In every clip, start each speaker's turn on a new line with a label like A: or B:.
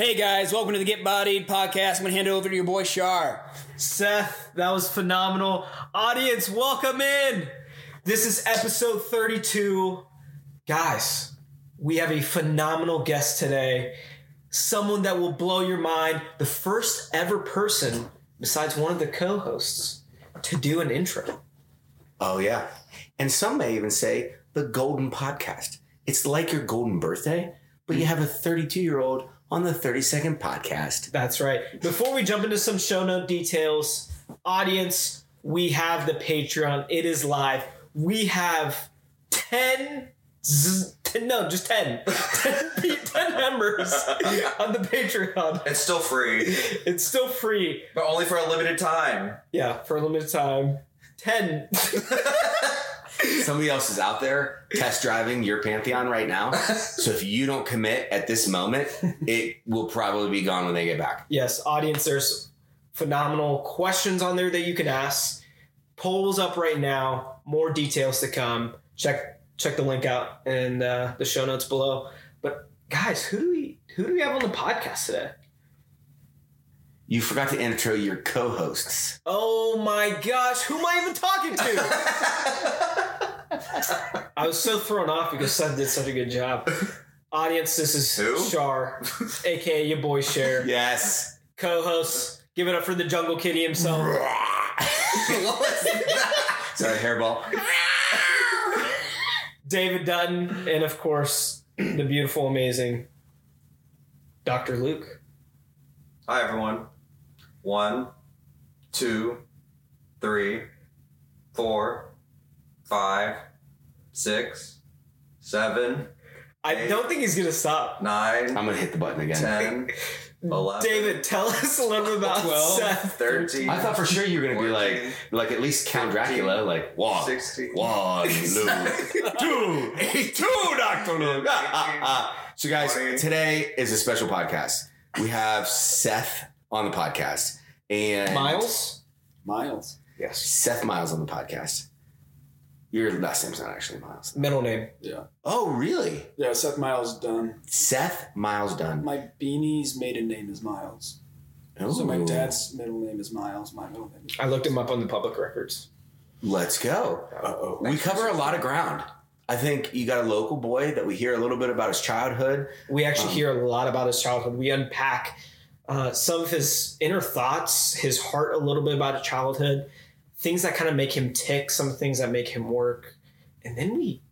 A: Hey guys, welcome to the Get Bodied podcast. I'm gonna hand it over to your boy Shar.
B: Seth, that was phenomenal. Audience, welcome in. This is episode 32. Guys, we have a phenomenal guest today. Someone that will blow your mind. The first ever person, besides one of the co hosts, to do an intro.
C: Oh, yeah. And some may even say the golden podcast. It's like your golden birthday, but you have a 32 year old on the 32nd podcast.
B: That's right. Before we jump into some show note details, audience, we have the Patreon. It is live. We have 10, z- 10 no, just 10, 10, 10 members on the Patreon.
D: It's still free,
B: It's still free.
D: but only for a limited time.
B: Yeah, for a limited time. 10.
C: Somebody else is out there test driving your Patreon right now. So if you don't commit at this moment, it will probably be gone when they get back.
B: yes, audience, there's phenomenal questions on there that you can ask. Polls up right now. More details to come. Check check the link out in uh, the show notes below. But guys, who do we who do we have on the podcast today?
C: You forgot to intro your co hosts.
B: Oh my gosh, who am I even talking to? I was so thrown off because Seth did such a good job. Audience, this is
D: Who?
B: Shar, aka your boy Shar.
C: Yes.
B: Co-host, give it up for the Jungle Kitty himself.
C: Sorry, hairball.
B: David Dutton, and of course, the beautiful, amazing Dr. Luke.
D: Hi, everyone. One, two, three, four, five, six, seven,
B: I
D: Hey.
B: don't think he's gonna stop.
D: nine,
C: I'm going to hit the button again.
D: ten, eleven,
B: David, tell us a little bit about
D: Twelve.
B: Seth.
D: thirteen.
C: I thought for sure you were going to be like,
D: 14,
C: like at least Count Dracula, like, one,
D: 16.
C: one, Luke, two, two, Dr. Luke. Ah, ah, ah. So, guys,
D: Twenty.
C: today is a special podcast. We have Seth on the podcast and
B: Miles.
A: Miles.
C: Yes, Seth Miles on the podcast. Your last name's not actually Miles.
B: Middle name.
A: Yeah.
C: Oh, really?
A: Yeah, Seth Miles Dunn.
C: Seth Miles Dunn.
A: My beanie's maiden name is Miles. So my dad's middle name is Miles. My middle name is
B: I looked him up on the public records.
C: Let's go.
A: Uh-oh.
C: We cover a lot of ground. I think you got a local boy that we hear a little bit about his childhood.
B: We actually
C: Um,
B: hear a lot about his childhood. We unpack uh, some of his inner thoughts, his heart a little bit about his childhood, things that kind of make him tick, some things that make him work. And then we,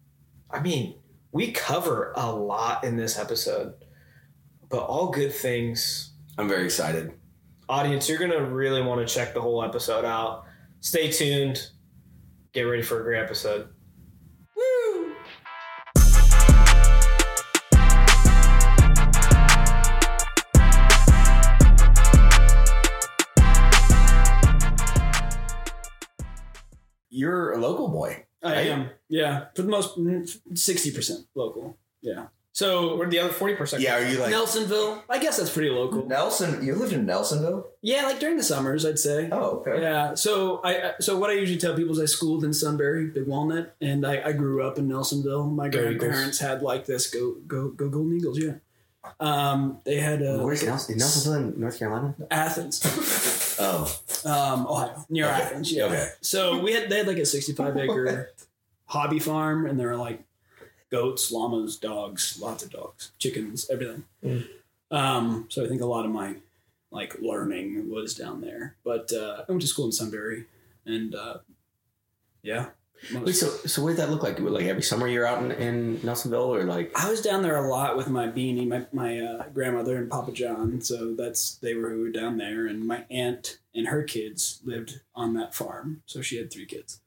B: I mean, we cover a lot in this episode, but all good things.
C: I'm very excited.
B: Audience, you're going to really want to check the whole episode out. Stay tuned. Get ready for a great episode.
C: You're a local boy.
A: I
C: Right?
A: am. Yeah. For the most, sixty percent local. Yeah. So
B: Where'd the other 40%
C: Yeah, are you like
A: Nelsonville. I guess that's pretty local.
D: Nelson, you lived in Nelsonville?
A: Yeah, like during the summers, I'd say.
D: Oh, okay.
A: Yeah. So I so what I usually tell people is I schooled in Sunbury, Big Walnut, and I, I grew up in Nelsonville. My
B: Go Eagles.
A: grandparents had like this go go go Golden Eagles. Yeah. Um, they had a
C: Where's Nelson? Nelsonville in North Carolina?
A: Athens,
C: Oh,
A: um, Ohio, near
C: Okay.
A: Athens. Yeah.
C: Okay.
A: So we had they had like a sixty-five acre hobby farm, and there were like goats, llamas, dogs, lots of dogs, chickens, everything.
B: Mm.
A: Um, so I think a lot of my like learning was down there. But uh, I went to school in Sunbury, and uh, yeah.
C: Wait. So, so what did that look like? Like every summer you're out in, in Nelsonville, or like?
A: I was down there a lot with my beanie, my my uh, grandmother and Papa John. So that's they were who were down there, and my aunt and her kids lived on that farm. So she had three kids,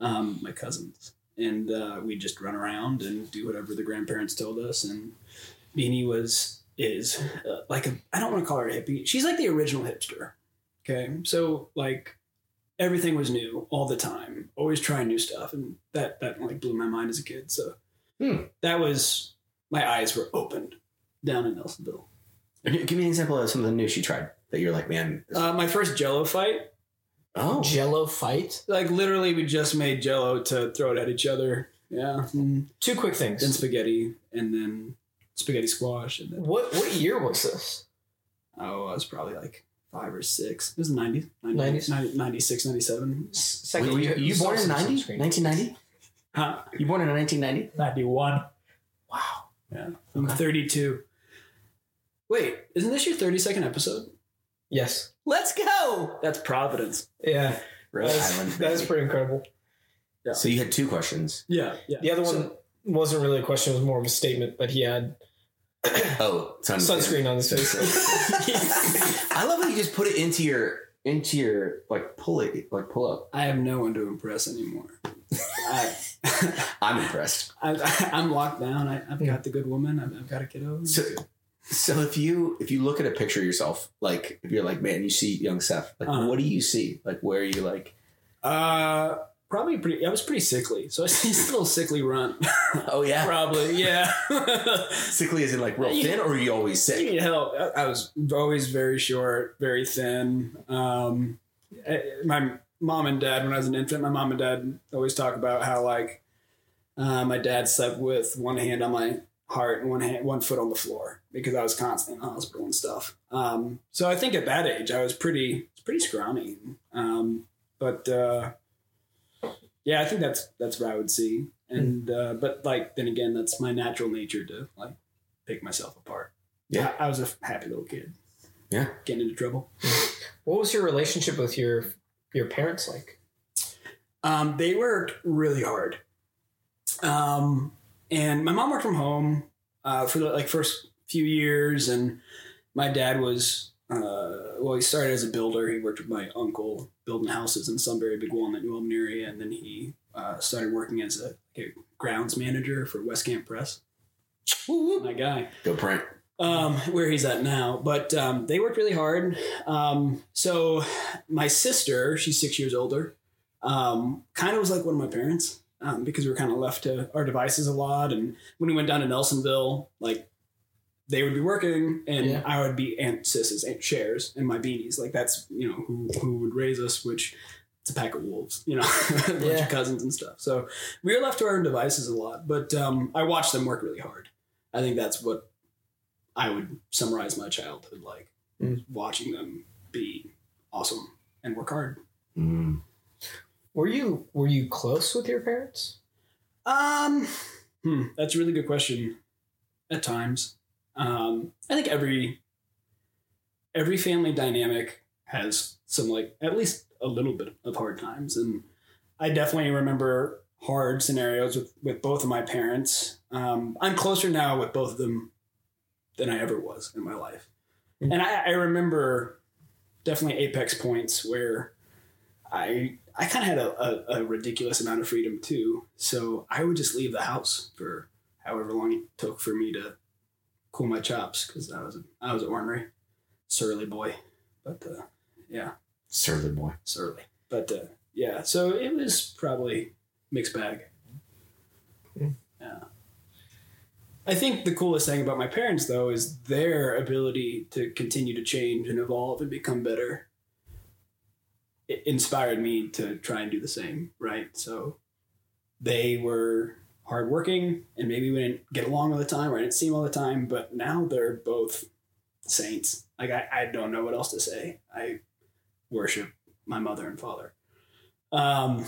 A: um, my cousins, and uh, we just run around and do whatever the grandparents told us. And Beanie was is uh, like a I don't want to call her a hippie. She's like the original hipster. Okay, so like everything was new all the time, always trying new stuff, and that that like blew my mind as a kid. So
C: Hmm.
A: that was my eyes were opened down in Nelsonville.
C: Give me an example of something new she tried that you're like, man. this-
A: Uh, my first Jello fight,
C: oh,
B: Jello fight.
A: like literally, we just made Jello to throw it at each other. Yeah, Mm.
B: Two quick things.
A: then spaghetti, and then spaghetti squash, and then
B: What what year was this?
A: oh, I was probably like five or six. It was 90, 90,
B: 90s?
A: 90 96, 97.
B: Second,
C: Were you, you born in 90? 1990?
A: Huh?
C: You born in 1990?
E: 91.
C: Wow.
A: Yeah. I'm
C: Okay.
A: 32. Wait, isn't this your 32nd episode?
B: Yes.
C: Let's go.
A: That's Providence.
B: Yeah.
C: Rhode
B: That's,
C: Island.
B: that's pretty incredible. Yeah.
C: So you had two questions.
A: Yeah. Yeah.
B: The other one
A: So-
B: wasn't really a question; it was more of a statement. But he had
C: Oh, sunscreen.
B: sunscreen on his face.
C: I love how you just put it into your into your like pull it like pull up.
A: I have no one to impress anymore. I,
C: I'm impressed.
A: I, I'm locked down. I, I've got the good woman. I've, I've got a kiddo.
C: So, so if you if you look at a picture of yourself, like if you're like, man, you see young Seth, like
A: Uh-huh.
C: what do you see? Like where are you like?
A: Uh, probably pretty. I was pretty sickly, so I see a little sickly runt.
C: Oh yeah,
A: probably, yeah.
C: sickly is in like real thin, or are you always
A: You
C: sick?
A: need help. I, I was always very short, very thin. Um, eh, my mom and dad, when I was an infant, my mom and dad always talk about how like uh, my dad slept with one hand on my heart and one hand, one foot on the floor because I was constantly in the hospital and stuff. Um, so I think at that age, I was pretty, pretty scrawny. Um, but uh, yeah, I think that's that's what I would see. And uh, but like then again, that's my natural nature to like pick myself apart.
C: Yeah.
A: I, I was a happy little kid.
C: Yeah.
A: getting into trouble.
B: what was your relationship with your your parents like?
A: Um, they worked really hard. Um, and my mom worked from home uh, for the like first few years, and my dad was uh, well, he started as a builder. He worked with my uncle building houses in Sunbury, Big Walnut, New Albany area, and then he uh, started working as a, a grounds manager for West Camp Press. My guy
C: Go print.
A: um, where he's at now. But um, they worked really hard. Um, so my sister, she's six years older, um, kind of was like one of my parents um, because we were kind of left to our devices a lot. And when we went down to Nelsonville, like they would be working and
B: Yeah.
A: I would be Aunt Sis's Aunt Shares and my beanies. Like that's you know who who would raise us, which it's a pack of wolves, you know, a bunch
B: Yeah.
A: of cousins and stuff. So we were left to our own devices a lot. But um, I watched them work really hard. I think that's what I would summarize my childhood like
B: Mm.
A: watching them be awesome and work hard.
C: Mm.
B: Were you were you close with your parents?
A: Um, hmm, that's a really good question. At times, um, I think every every family dynamic has some like at least a little bit of hard times, and I definitely remember hard scenarios with with both of my parents. Um, I'm closer now with both of them than I ever was in my life, and I, I remember definitely apex points where I I kind of had a, a, a ridiculous amount of freedom too. So I would just leave the house for however long it took for me to cool my chops because I was I was an ornery, surly boy. But uh, yeah,
C: Surly boy.
A: surly. But uh, yeah, so it was probably mixed bag.
B: Mm.
A: Yeah. I think the coolest thing about my parents though is their ability to continue to change and evolve and become better. It inspired me to try and do the same, right? So they were hardworking and maybe we didn't get along all the time or I didn't see him all the time, but now they're both saints. Like I, I don't know what else to say. I worship my mother and father. Um,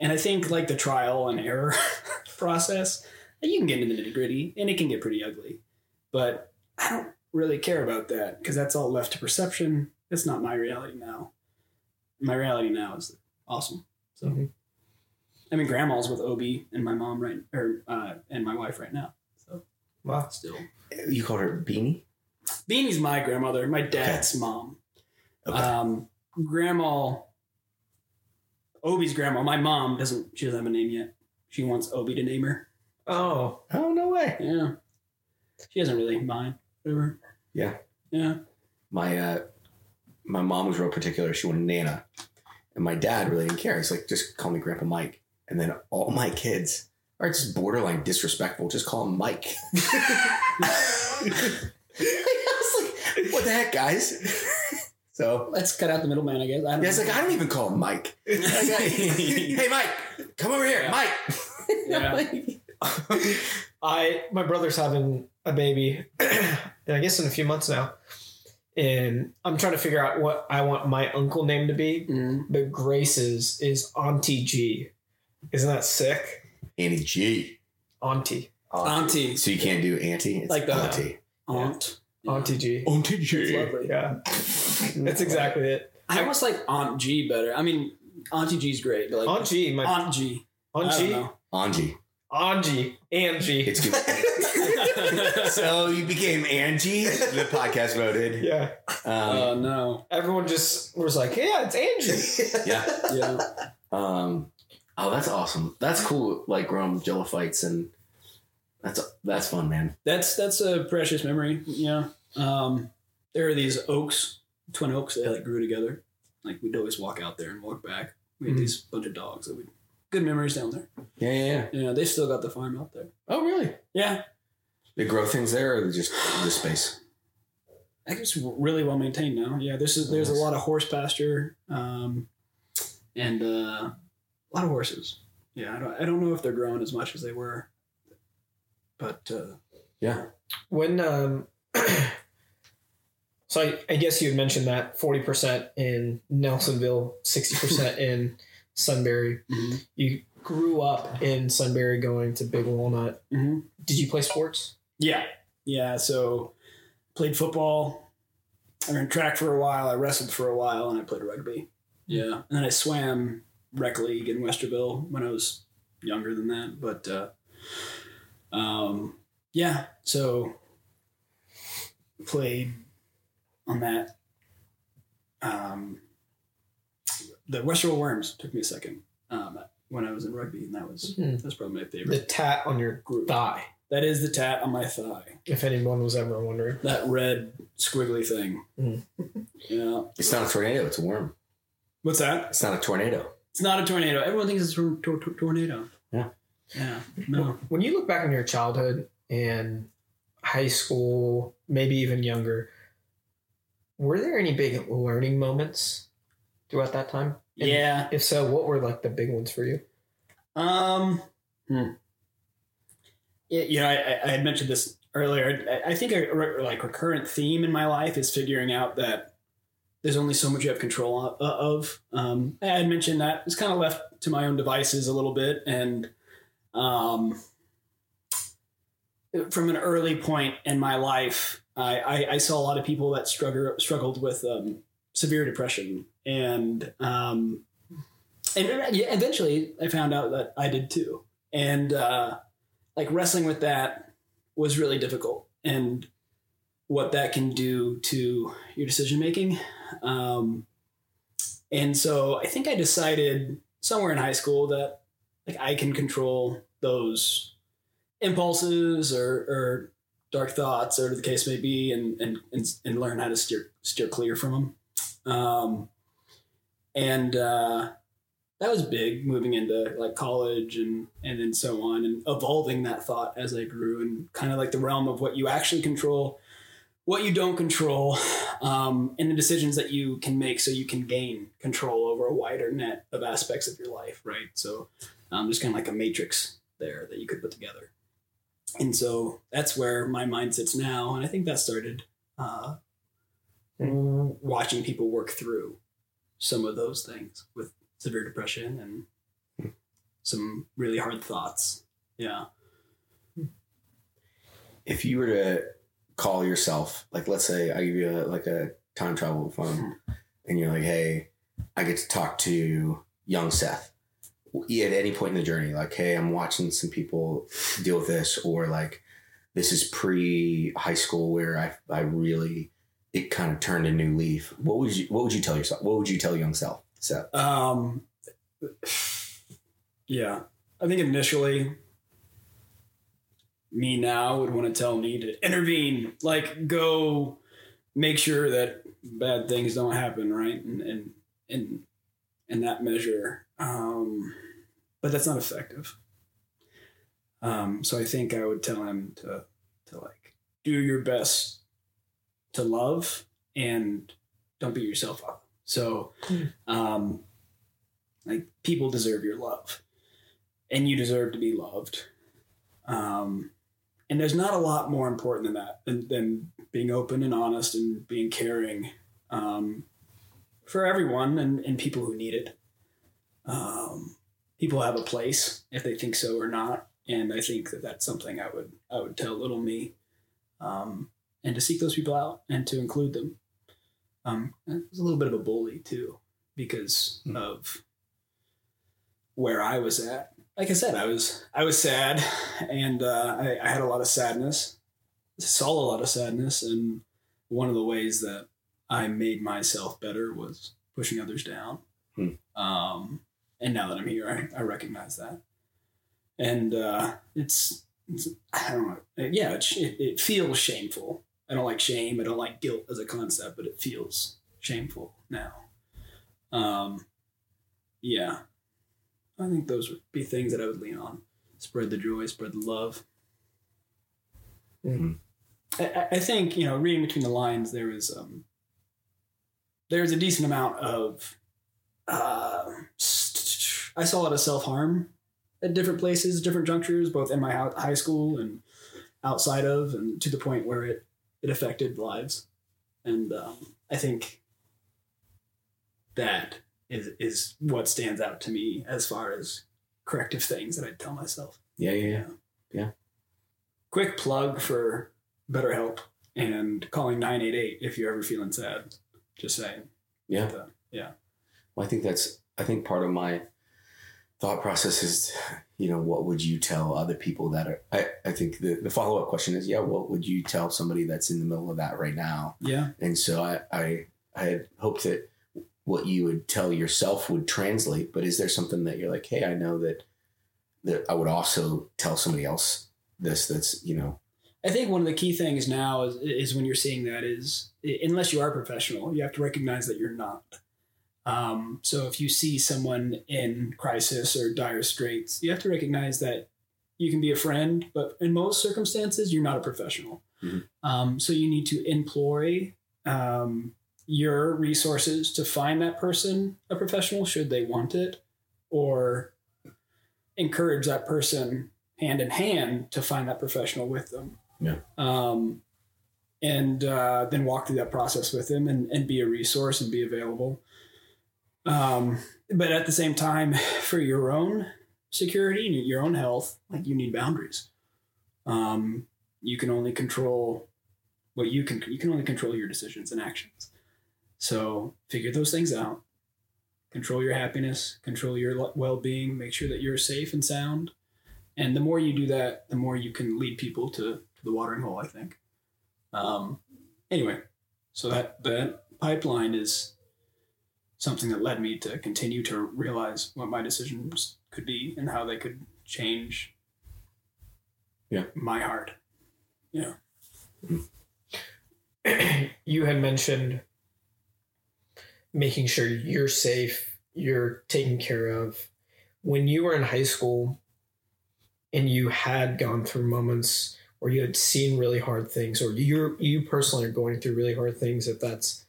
A: and I think like the trial and error process, you can get into the nitty gritty and it can get pretty ugly. But I don't really care about that because that's all left to perception. It's not my reality now. My reality now is awesome. So,
B: Mhm.
A: I mean, grandma's with Obi and my mom right, or uh, and my wife right now. So
B: Wow.
A: still,
C: You called her Beanie.
A: Beanie's my grandmother, my dad's mom.
C: Okay.
A: Um, grandma, Obi's grandma. My mom doesn't. She doesn't have a name yet. She wants Obi to name her.
B: Oh,
C: oh no way.
A: Yeah, she doesn't really mind. Whatever.
C: Yeah.
A: Yeah.
C: My uh, my mom was real particular. She wanted Nana, and my dad really didn't care. He's like, just call me Grandpa Mike. And then all my kids are just borderline disrespectful. Just call him Mike. I was like, what the heck, guys? so
A: Let's cut out the middleman. I guess. I don't
C: yeah, it's like I don't even call him Mike. Like, hey, Mike, come over here,
A: Yeah.
C: Mike.
A: Yeah.
C: Like,
B: I my brother's having a baby, I guess in a few months now, and I'm trying to figure out what I want my uncle name to be.
A: Mm.
B: But Grace's is Auntie G. Isn't that sick?
C: Annie G.
B: Auntie,
A: Auntie.
C: So you can't do auntie. It's
A: Like the-
C: auntie.
A: Aunt. Yeah.
B: Auntie G.
C: Auntie
B: It's
C: G.
B: lovely. Yeah, that's exactly it.
A: I almost like Aunt G better. I mean, Auntie G's great, but like
B: Aunt G, my
A: Aunt G.
B: Aunt
A: I
B: G,
A: don't
C: Angie.
B: Angie, Angie.
C: It's good. so you became Angie. The podcast voted.
B: yeah,
C: Um,
A: Oh no.
B: everyone just was like, "Yeah, it's Angie."
C: yeah.
A: Yeah.
C: Um, oh, that's awesome. That's cool. Like growing Jello fights and that's that's fun, man.
A: That's that's a precious memory. Yeah. Um, there are these oaks, twin oaks. that like grew together. Like we'd always walk out there and walk back. We had
B: Mhm.
A: these bunch of dogs that we good memories down there.
C: Yeah, yeah, yeah.
A: Yeah, they still got the farm out there.
C: Oh, really?
A: Yeah,
C: They grow things there, or just the space?
A: I think it's really well maintained now. Yeah, this is there's a lot of horse pasture, um, and uh, a lot of horses. Yeah, I don't I don't know if they're growing as much as they were, but uh,
C: Yeah.
B: When um, so I, I guess you had mentioned that forty percent in Nelsonville, sixty percent in Sunbury. You grew up in Sunbury, going to Big Walnut.
A: Mhm.
B: Did you play sports?
A: Yeah. Yeah. So played football. I ran track for a while. I wrestled for a while, and I played rugby. Yeah, and then I swam rec league in Westerville when I was younger than that. But uh, um, yeah, so played on that. Um, the Westerville Worms took me a second um, when I was in rugby, and that was
B: Hmm.
A: that's probably my favorite.
B: The tat on your
A: Group.
B: thigh,
A: That is the tat on my thigh.
B: if anyone was ever wondering.
A: That red squiggly thing.
B: Mhm.
A: Yeah.
C: It's not a tornado. It's a worm.
A: What's that?
C: It's not a tornado.
A: It's not a tornado. Everyone thinks it's a tor- tor- tor- tornado.
C: Yeah.
A: Yeah. No.
B: When you look back on your childhood and high school, maybe even younger, were there any big learning moments throughout that time? And
A: Yeah.
B: If so, what were like the big ones for you?
A: Um. Hmm. Yeah, you know, I, I- I had mentioned this earlier. I, I think a re- like recurrent theme in my life is figuring out that there's only so much you have control of. of. Um, I had mentioned that it's kind of left to my own devices a little bit, and um, from an early point in my life, I, I, I saw a lot of people that struggle struggled with um, severe depression, and um, and yeah, eventually I found out that I did too, and uh, like wrestling with that was really difficult, and what that can do to your decision making. Um, and so I think I decided somewhere in high school that like I can control those impulses or, or dark thoughts, or the case may be, and and and, and learn how to steer steer clear from them. Um, and uh, that was big moving into like college and and then so on and evolving that thought as I grew and kind of like the realm of what you actually control, what you don't control, um, and the decisions that you can make so you can gain control over a wider net of aspects of your life, right? So um, there's kind of like a matrix there that you could put together. And so that's where my mind sits now. And I think that started uh, watching people work through some of those things with severe depression and some really hard thoughts. Yeah.
C: If you were to call yourself, like, let's say I give you a, like a time travel phone, and you're like, "Hey, I get to talk to young Seth." At any point in the journey, like, "Hey, I'm watching some people deal with this," or like, "This is pre high school where I I really it kind of turned a new leaf." What would you What would you tell yourself? What would you tell young self, Seth?
A: Um, yeah, I think initially, me now would want to tell me to intervene, like go make sure that bad things don't happen, right? And and and in that measure, um, but that's not effective. Um, so I think I would tell him to to like do your best to love and don't beat yourself up. So, um, like people deserve your love, and you deserve to be loved. Um, and there's not a lot more important than that than, than being open and honest and being caring um, for everyone and, and people who need it. Um, people have a place if they think so or not, and I think that that's something I would I would tell little me, um, and to seek those people out and to include them. Um, I was a little bit of a bully too because
C: Hmm.
A: of where I was at. Like I said, I was I was sad, and uh, I, I had a lot of sadness. I saw a lot of sadness, and one of the ways that I made myself better was pushing others down.
C: Hmm.
A: Um, and now that I'm here, I, I recognize that, and uh, it's, it's I don't know. Yeah, it, it, it feels shameful. I don't like shame. I don't like guilt as a concept, but it feels shameful now. Um, yeah, I think those would be things that I would lean on. Spread the joy, spread the love.
C: Mhm.
A: I, I- think you know, reading between the lines, there was um, there was a decent amount of. Uh, I saw a lot of self harm at different places, different junctures, both in my high school and outside of, and to the point where it it affected lives, and um, I think that is is what stands out to me as far as corrective things that I tell myself.
C: Yeah, yeah, yeah.
A: Quick plug for BetterHelp and calling 988 if you're ever feeling sad. Just saying.
C: Yeah.
A: Uh, yeah.
C: Well, I think that's. I think part of my thought process is, you know, what would you tell other people that are? I, I think the, the follow up question is, yeah, what would you tell somebody that's in the middle of that right now?
A: Yeah.
C: And so I, I, I had hoped that what you would tell yourself would translate. But is there something that you're like, hey, I know that that I would also tell somebody else this. That's you know,
A: I think one of the key things now is, is when you're seeing that is unless you are professional, you have to recognize that you're not. Um, so if you see someone in crisis or dire straits, you have to recognize that you can be a friend, but in most circumstances, you're not a professional.
C: Mhm.
A: Um, so you need to employ um, your resources to find that person a professional should they want it, or encourage that person hand in hand to find that professional with them.
C: Yeah.
A: Um, and uh, then walk through that process with them and, and be a resource and be available. Um, but at the same time, for your own security and your own health, like you need boundaries. Um, you can only control what you can. You can only control your decisions and actions. So figure those things out. Control your happiness. Control your well being. Make sure that you're safe and sound. And the more you do that, the more you can lead people to, to the watering hole. I think. Um, anyway, so that that pipeline is something that led me to continue to realize what my decisions could be and how they could change
C: Yeah.
A: my heart. Yeah.
B: you had mentioned making sure you're safe, you're taken care of. When you were in high school and you had gone through moments or you had seen really hard things, or you you personally are going through really hard things, if that's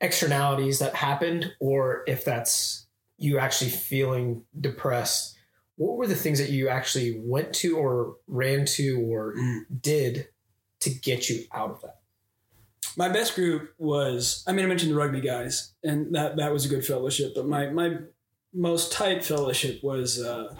B: externalities that happened, or if that's you actually feeling depressed, what were the things that you actually went to or ran to or
A: Mm.
B: did to get you out of that?
A: My best group was I mean I mentioned the rugby guys and that that was a good fellowship, but my my most tight fellowship was uh,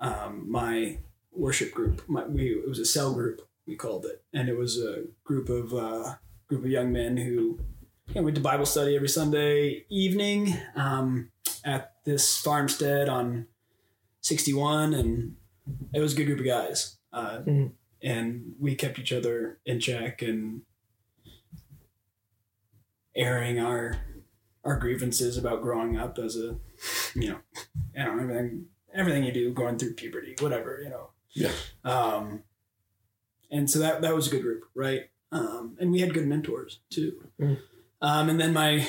A: um, my worship group. My, we it was a cell group we called it, and it was a group of uh, group of young men who you know, went to Bible study every Sunday evening um, at this farmstead on sixty one, and it was a good group of guys. Uh,
B: Mhm.
A: And we kept each other in check and airing our our grievances about growing up as a you know you know everything everything you do going through puberty whatever you know.
C: Yeah.
A: um and so that that was a good group right? Um and we had good mentors too.
B: Mm.
A: um and then my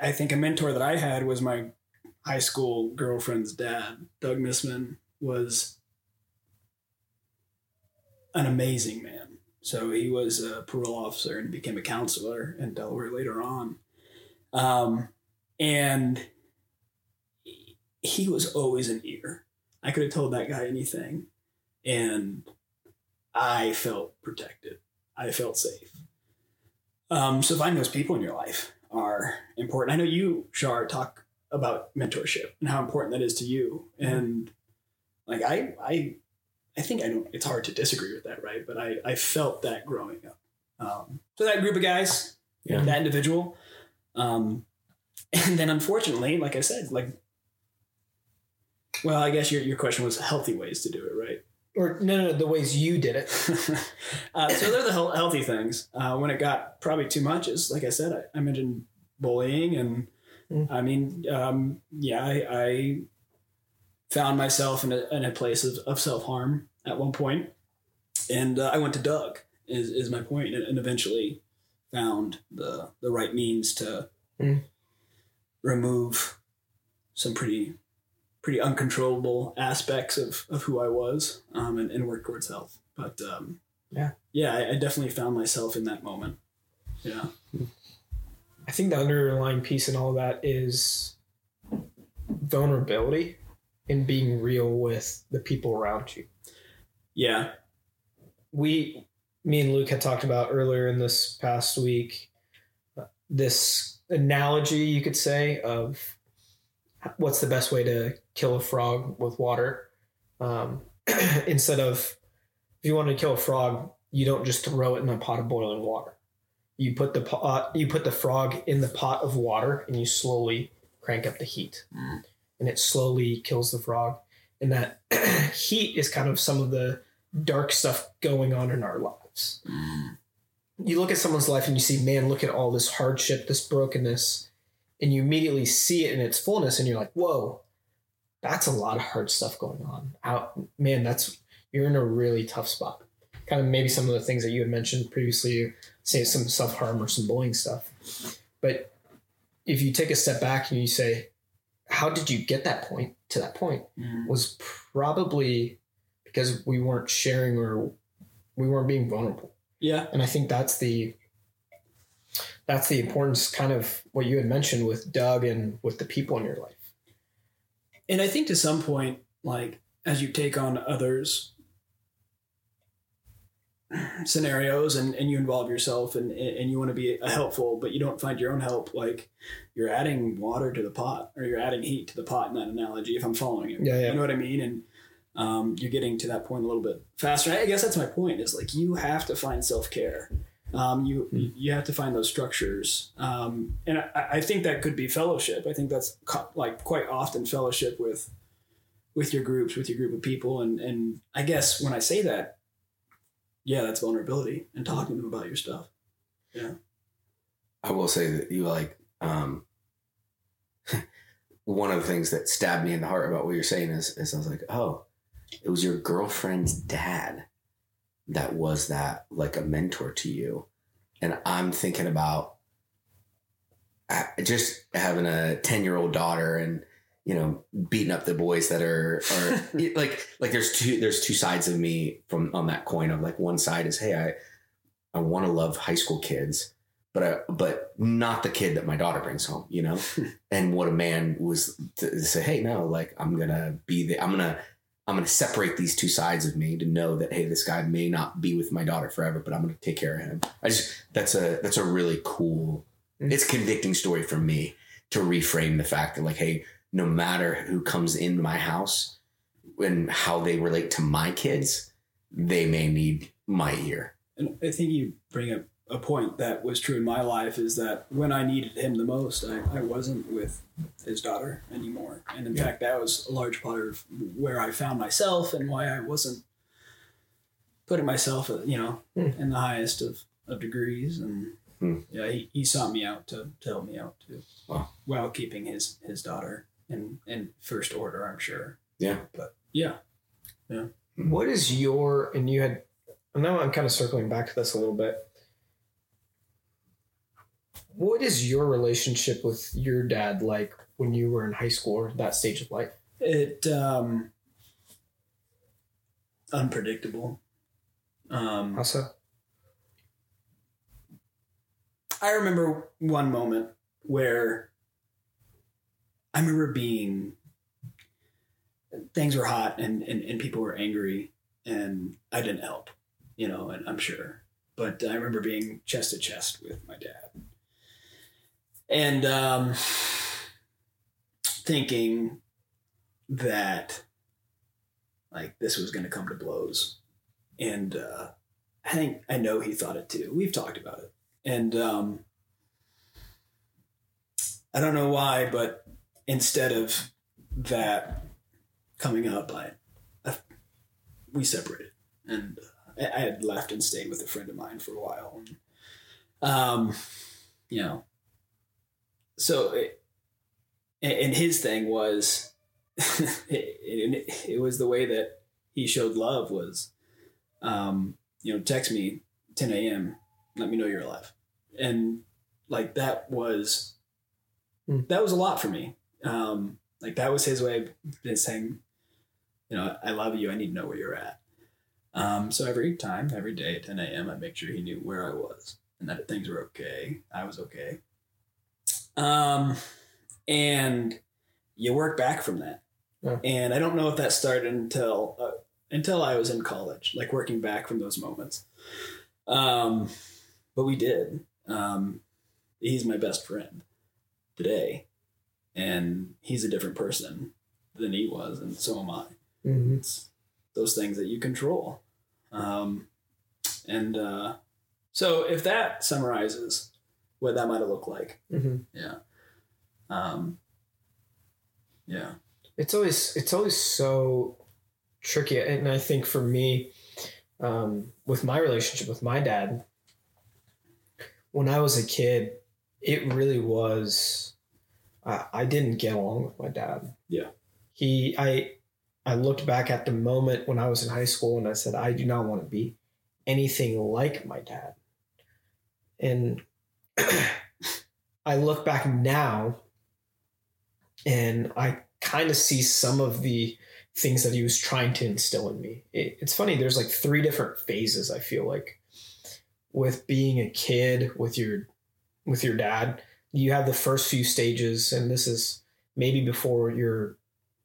A: i think a mentor that i had was my high school girlfriend's dad. Doug missman was an amazing man so he was a parole officer and became a counselor in Delaware later on. Um, and he was always an ear. I could have told that guy anything. And I felt protected. I felt safe. Um, so finding those people in your life are important. I know you, Shar, talk about mentorship and how important that is to you. And like I I I think I don't it's hard to disagree with that, right? But I, I felt that growing up. Um, so that group of guys,
C: Yeah.
A: that individual. Um, and then unfortunately, like I said, like well, I guess your, your question was healthy ways to do it, right?
B: Or no, no, the ways you did it.
A: uh, so they're the healthy things. Uh, when it got probably too much, is like I said, I, I mentioned bullying, and
B: Mm.
A: I mean, um, yeah, I, I found myself in a, in a place of, of self harm at one point, and uh, I went to Doug. Is is my point, and, and eventually found the the right means to
B: Mm.
A: remove some pretty pretty uncontrollable aspects of, of who I was um, and, and work towards health. But um,
B: Yeah.
A: yeah, I, I definitely found myself in that moment. Yeah,
B: I think the underlying piece in all of that is vulnerability and being real with the people around you.
A: yeah,
B: we me and luke had talked about earlier in this past week uh, this analogy you could say of what's the best way to kill a frog with water um, instead of if you want to kill a frog you don't just throw it in a pot of boiling water you put the pot you put the frog in the pot of water and you slowly crank up the heat
A: Mm.
B: And it slowly kills the frog and that heat is kind of some of the dark stuff going on in our lives. You look at someone's life and you see, man, look at all this hardship, this brokenness, and you immediately see it in its fullness, and you're like, whoa, that's a lot of hard stuff going on. Out, man, that's you're in a really tough spot. Kind of maybe some of the things that you had mentioned previously, say some self harm or some bullying stuff. But if you take a step back and you say, how did you get that point to that point? Mm. was probably because we weren't sharing or we weren't being vulnerable.
A: yeah,
B: And I think that's the that's the importance kind of what you had mentioned with Doug and with the people in your life.
A: and I think to some point, like as you take on others scenarios and, and you involve yourself and, and you want to be a helpful but you don't find your own help like you're adding water to the pot or you're adding heat to the pot in that analogy if i'm following it
B: Yeah, yeah.
A: you know what i mean? And um, you're getting to that point a little bit faster. I guess that's my point is like you have to find self-care. Um, you you have to find those structures. Um, and I, I think that could be fellowship. I think that's co- like quite often fellowship with with your groups with your group of people. And and i guess when i say that yeah that's vulnerability and talking to them about your stuff Yeah.
C: I will say that you like um one of the things that stabbed me in the heart about what you're saying is, is I was like, oh, it was your girlfriend's dad that was that like a mentor to you. And I'm thinking about uh, just having a 10 year old daughter and, you know, beating up the boys that are, are like, like there's two, there's two sides of me from on that coin of like one side is, Hey, I, I want to love high school kids but I, but not the kid that my daughter brings home, you know. and what a man was to say, hey, no, like I'm gonna be the, I'm gonna, I'm gonna separate these two sides of me to know that hey, this guy may not be with my daughter forever, but I'm gonna take care of him. I just that's a that's a really cool,
B: Mm.
C: it's convicting story for me to reframe the fact that like hey, no matter who comes in my house and how they relate to my kids, they may need my ear.
A: and i think you bring up a point that was true in my life is that when i needed him the most i, I wasn't with his daughter anymore and in
C: Yeah.
A: fact that was a large part of where i found myself and why i wasn't putting myself uh, you know
B: Hmm.
A: in the highest of, of degrees and
C: Hmm.
A: yeah he, he sought me out to, to help me out too
C: Wow.
A: while keeping his his daughter in in first order i'm sure
C: Yeah.
A: but yeah Yeah.
B: What is your and you had now I'm kind of circling back to this a little bit. What is your relationship with your dad like when you were in high school or that stage of life?
A: it um unpredictable um
B: How so?
A: I remember one moment where I remember being things were hot and, and, and people were angry and I didn't help. you know, and I'm sure. But I remember being chest to chest with my dad, and um, thinking that like this was going to come to blows, and uh, I think I know he thought it too. We've talked about it, and um, I don't know why, but instead of that coming up, I, I we separated, and uh, I, I had left and stayed with a friend of mine for a while. And, um, you know, so it, and his thing was, it, it, it was the way that he showed love was, um, you know, text me 10 a.m. Let me know you're alive, and like that was
B: Hmm.
A: that was a lot for me. Um, like that was his way of saying, you know, I love you. I need to know where you're at. Um, so every time, every day at 10 a.m., I'd make sure he knew where I was and that things were okay. I was okay. Um, and you work back from that.
B: Yeah.
A: And I don't know if that started until uh, until I was in college, like working back from those moments. Um, but we did. Um, he's my best friend today, and he's a different person than he was, and so am I.
B: Mm-hmm.
A: It's those things that you control. Um, and uh, so, if that summarizes what that might have looked like,
B: Mm-hmm.
A: yeah, um, yeah,
B: it's always it's always so tricky and i think for me um, with my relationship with my dad when i was a kid it really was I i didn't get along with my dad
A: Yeah.
B: he i i looked back at the moment when i was in high school and i said i do not want to be anything like my dad and i look back now and I kind of see some of the things that he was trying to instill in me. It, it's funny. There's like three different phases. I feel like with being a kid with your with your dad, you have the first few stages, and this is maybe before you're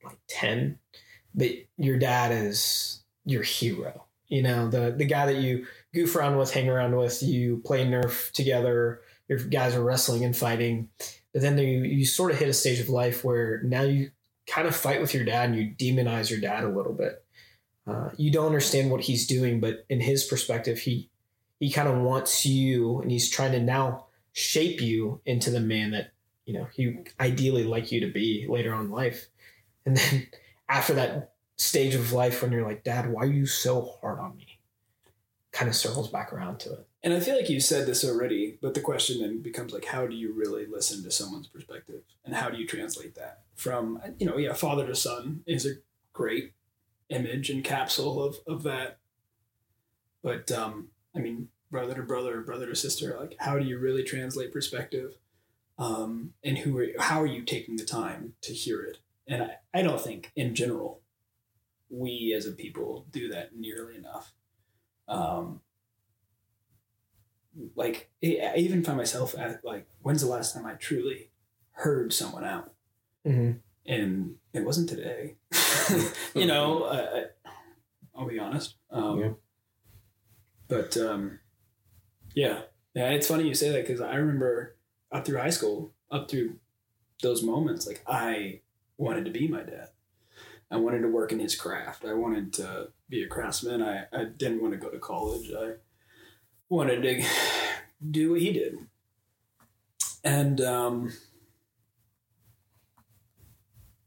B: like ten, but your dad is your hero. You know the the guy that you goof around with, hang around with, you play Nerf together. Your guys are wrestling and fighting but then you, you sort of hit a stage of life where now you kind of fight with your dad and you demonize your dad a little bit. Uh, you don't understand what he's doing, but in his perspective, he he kind of wants you, and he's trying to now shape you into the man that you know he ideally like you to be later on in life. And then after that stage of life, when you're like, Dad, why are you so hard on me? Kind of circles back around to it.
A: And I feel like you said this already, but the question then becomes like, how do you really listen to someone's perspective, and how do you translate that from you know, yeah, father to son is a great image and capsule of of that. But um, I mean, brother to brother, brother to sister, like, how do you really translate perspective? Um, and who are how are you taking the time to hear it? And I, I don't think in general we as a people do that nearly enough. Um, like I even find myself at like when's the last time I truly heard someone out
B: Mm-hmm.
A: and it wasn't today you know I, I, I'll be honest um,
B: Yeah.
A: but um, yeah yeah it's funny you say that because I remember up through high school up through those moments like I wanted to be my dad I wanted to work in his craft I wanted to be a craftsman I, I didn't want to go to college I wanted to do what he did. And um,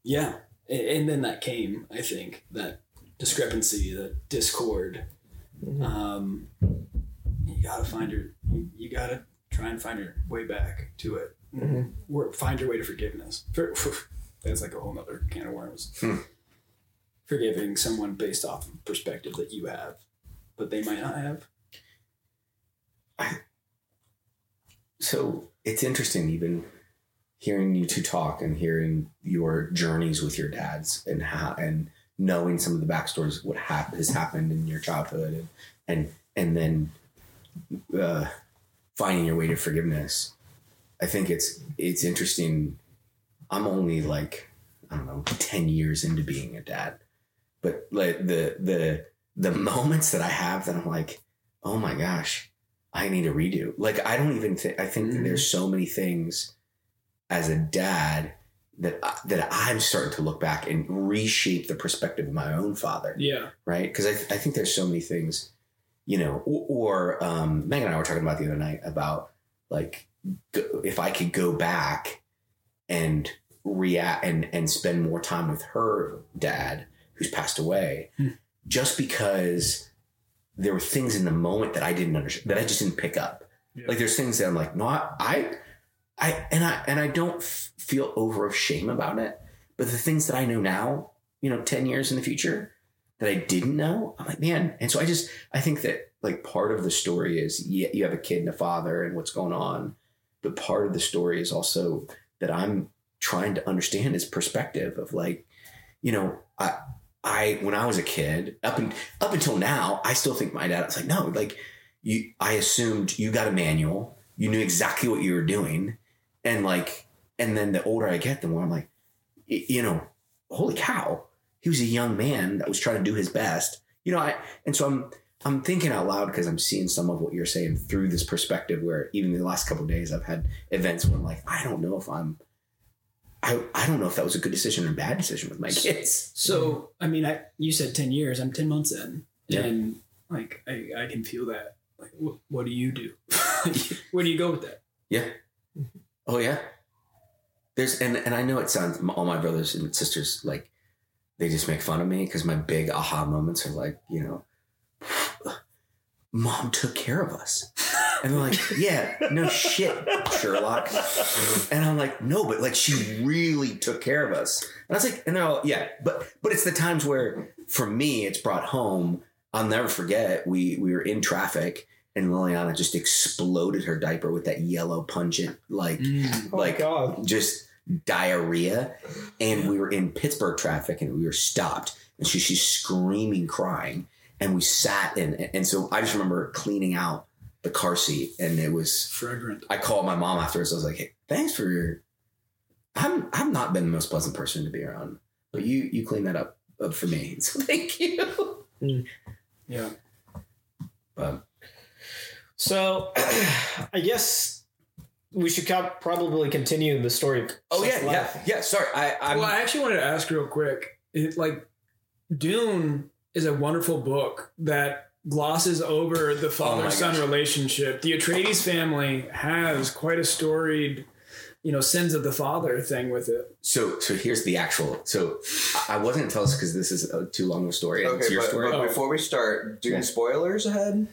A: yeah, and then that came, I think, that discrepancy, that discord.
B: Mhm.
A: Um, you gotta find your, you, you gotta try and find your way back to it.
B: Mhm.
A: Work, find your way to forgiveness. For, for, that's like a whole nother can of worms.
C: Hmm.
A: Forgiving someone based off of perspective that you have, but they might not have.
C: I, So it's interesting, even hearing you two talk and hearing your journeys with your dads and how and knowing some of the backstories, of what hap- has happened in your childhood, and and and then uh, finding your way to forgiveness. I think it's it's interesting. I'm only like I don't know ten years into being a dad, but like the the the moments that I have that I'm like oh my gosh, I need a redo. Like I don't even think I think
A: Mhm.
C: there's so many things as a dad that I, that I'm starting to look back and reshape the perspective of my own father
A: Yeah.
C: right? Because I, I think there's so many things, you know, or, or um, Megan and I were talking about the other night about like go, if I could go back and react and and spend more time with her dad who's passed away,
A: Hmm.
C: just because there were things in the moment that I didn't understand that I just didn't pick up.
A: Yeah.
C: Like there's things that I'm like, no, I, I, I and I and I don't f- feel over of shame about it. But the things that I know now, you know, ten years in the future, that I didn't know, I'm like, man. And so I just, I think that like part of the story is yeah, you have a kid and a father and what's going on, but part of the story is also that I'm trying to understand his perspective of like, you know, I, I when I was a kid, up and up until now, I still think my dad. was like, no, like you, I assumed you got a manual, you knew exactly what you were doing, and like, and then the older I get, the more I'm like, you know, holy cow, he was a young man that was trying to do his best, you know. I and so I'm I'm thinking out loud because I'm seeing some of what you're saying through this perspective. Where even the last couple of days, I've had events where I'm like, I don't know if I'm. I, I don't know if that was a good decision or a bad decision with my kids.
A: So I mean, I you said ten years. I'm ten months in,
C: Yeah.
A: and like I, I can feel that. Like, what, what do you do? Where do you go with that?
C: Yeah. Mm-hmm. Oh yeah. There's and and I know it sounds all my brothers and sisters like they just make fun of me because my big aha moments are like you know, mom took care of us, and they're like, yeah, no shit, Sherlock, and I'm like, no, but like she really took care of us, and I was like, and they're all yeah, but but it's the times where for me it's brought home. I'll never forget. We we were in traffic and Liliana just exploded her diaper with that yellow pungent like mm.
B: Oh
C: like
B: my god.
C: just diarrhea and we were in Pittsburgh traffic and we were stopped and she, she's screaming crying and we sat in and so I just remember cleaning out the car seat and it was
A: Fragrant.
C: I called my mom afterwards. I was like hey thanks for your I'm I've not been the most pleasant person to be around but you you clean that up, up for me. So thank you. Mm.
A: Yeah.
C: but
B: So, I guess we should co- probably continue the story. Of
C: oh yeah
B: Seth's
C: yeah yeah sorry I I'm
A: well, I actually wanted to ask real quick. It, like, Dune is a wonderful book that glosses over the oh father son
C: gosh.
A: relationship. The Atreides family has quite a storied, you know, sins of the father thing with it.
C: So, so here's the actual. So, I I wasn't gonna tell us because this is a too long of a story. and it's
D: Okay,
C: your
D: but,
C: story.
D: but before we start, Dune
C: Yeah.
D: spoilers ahead.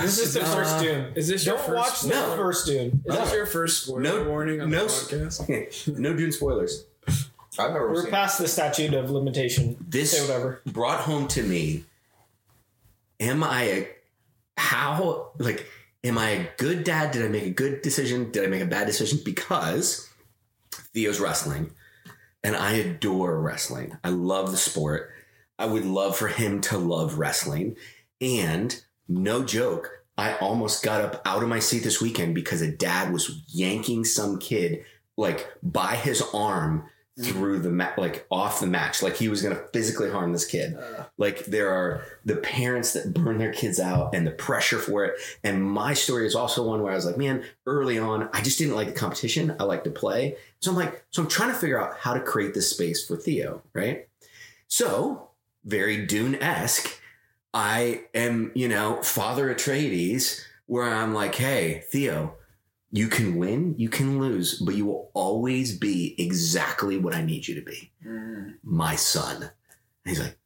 B: This is the
C: Uh,
B: first Dune.
A: Is this your
B: Don't
A: first?
B: watch the
C: No.
B: first Dune.
A: Is this your first spoiler
C: No-
A: warning on
C: no
A: the
C: s-
A: podcast?
C: no Dune spoilers.
D: I've never
B: We're
D: seen.
B: past the statute of limitation.
C: This
B: Say whatever.
C: brought home to me. Am I a how like? Am I a good dad? Did I make a good decision? Did I make a bad decision? Because Theo's wrestling, and I adore wrestling. I love the sport. I would love for him to love wrestling. And no joke, I almost got up out of my seat this weekend because a dad was yanking some kid like by his arm through the mat, like off the match, like he was going to physically harm this kid.
A: Uh,
C: Like there are the parents that burn their kids out and the pressure for it. And my story is also one where I was like, man, early on, I just didn't like the competition. I like to play. So I'm like, so I'm trying to figure out how to create this space for Theo, right? So very Dune esque. I am, you know, Father Atreides, where I'm like, hey, Theo, you can win, you can lose, but you will always be exactly what I need you to be my son. And he's like,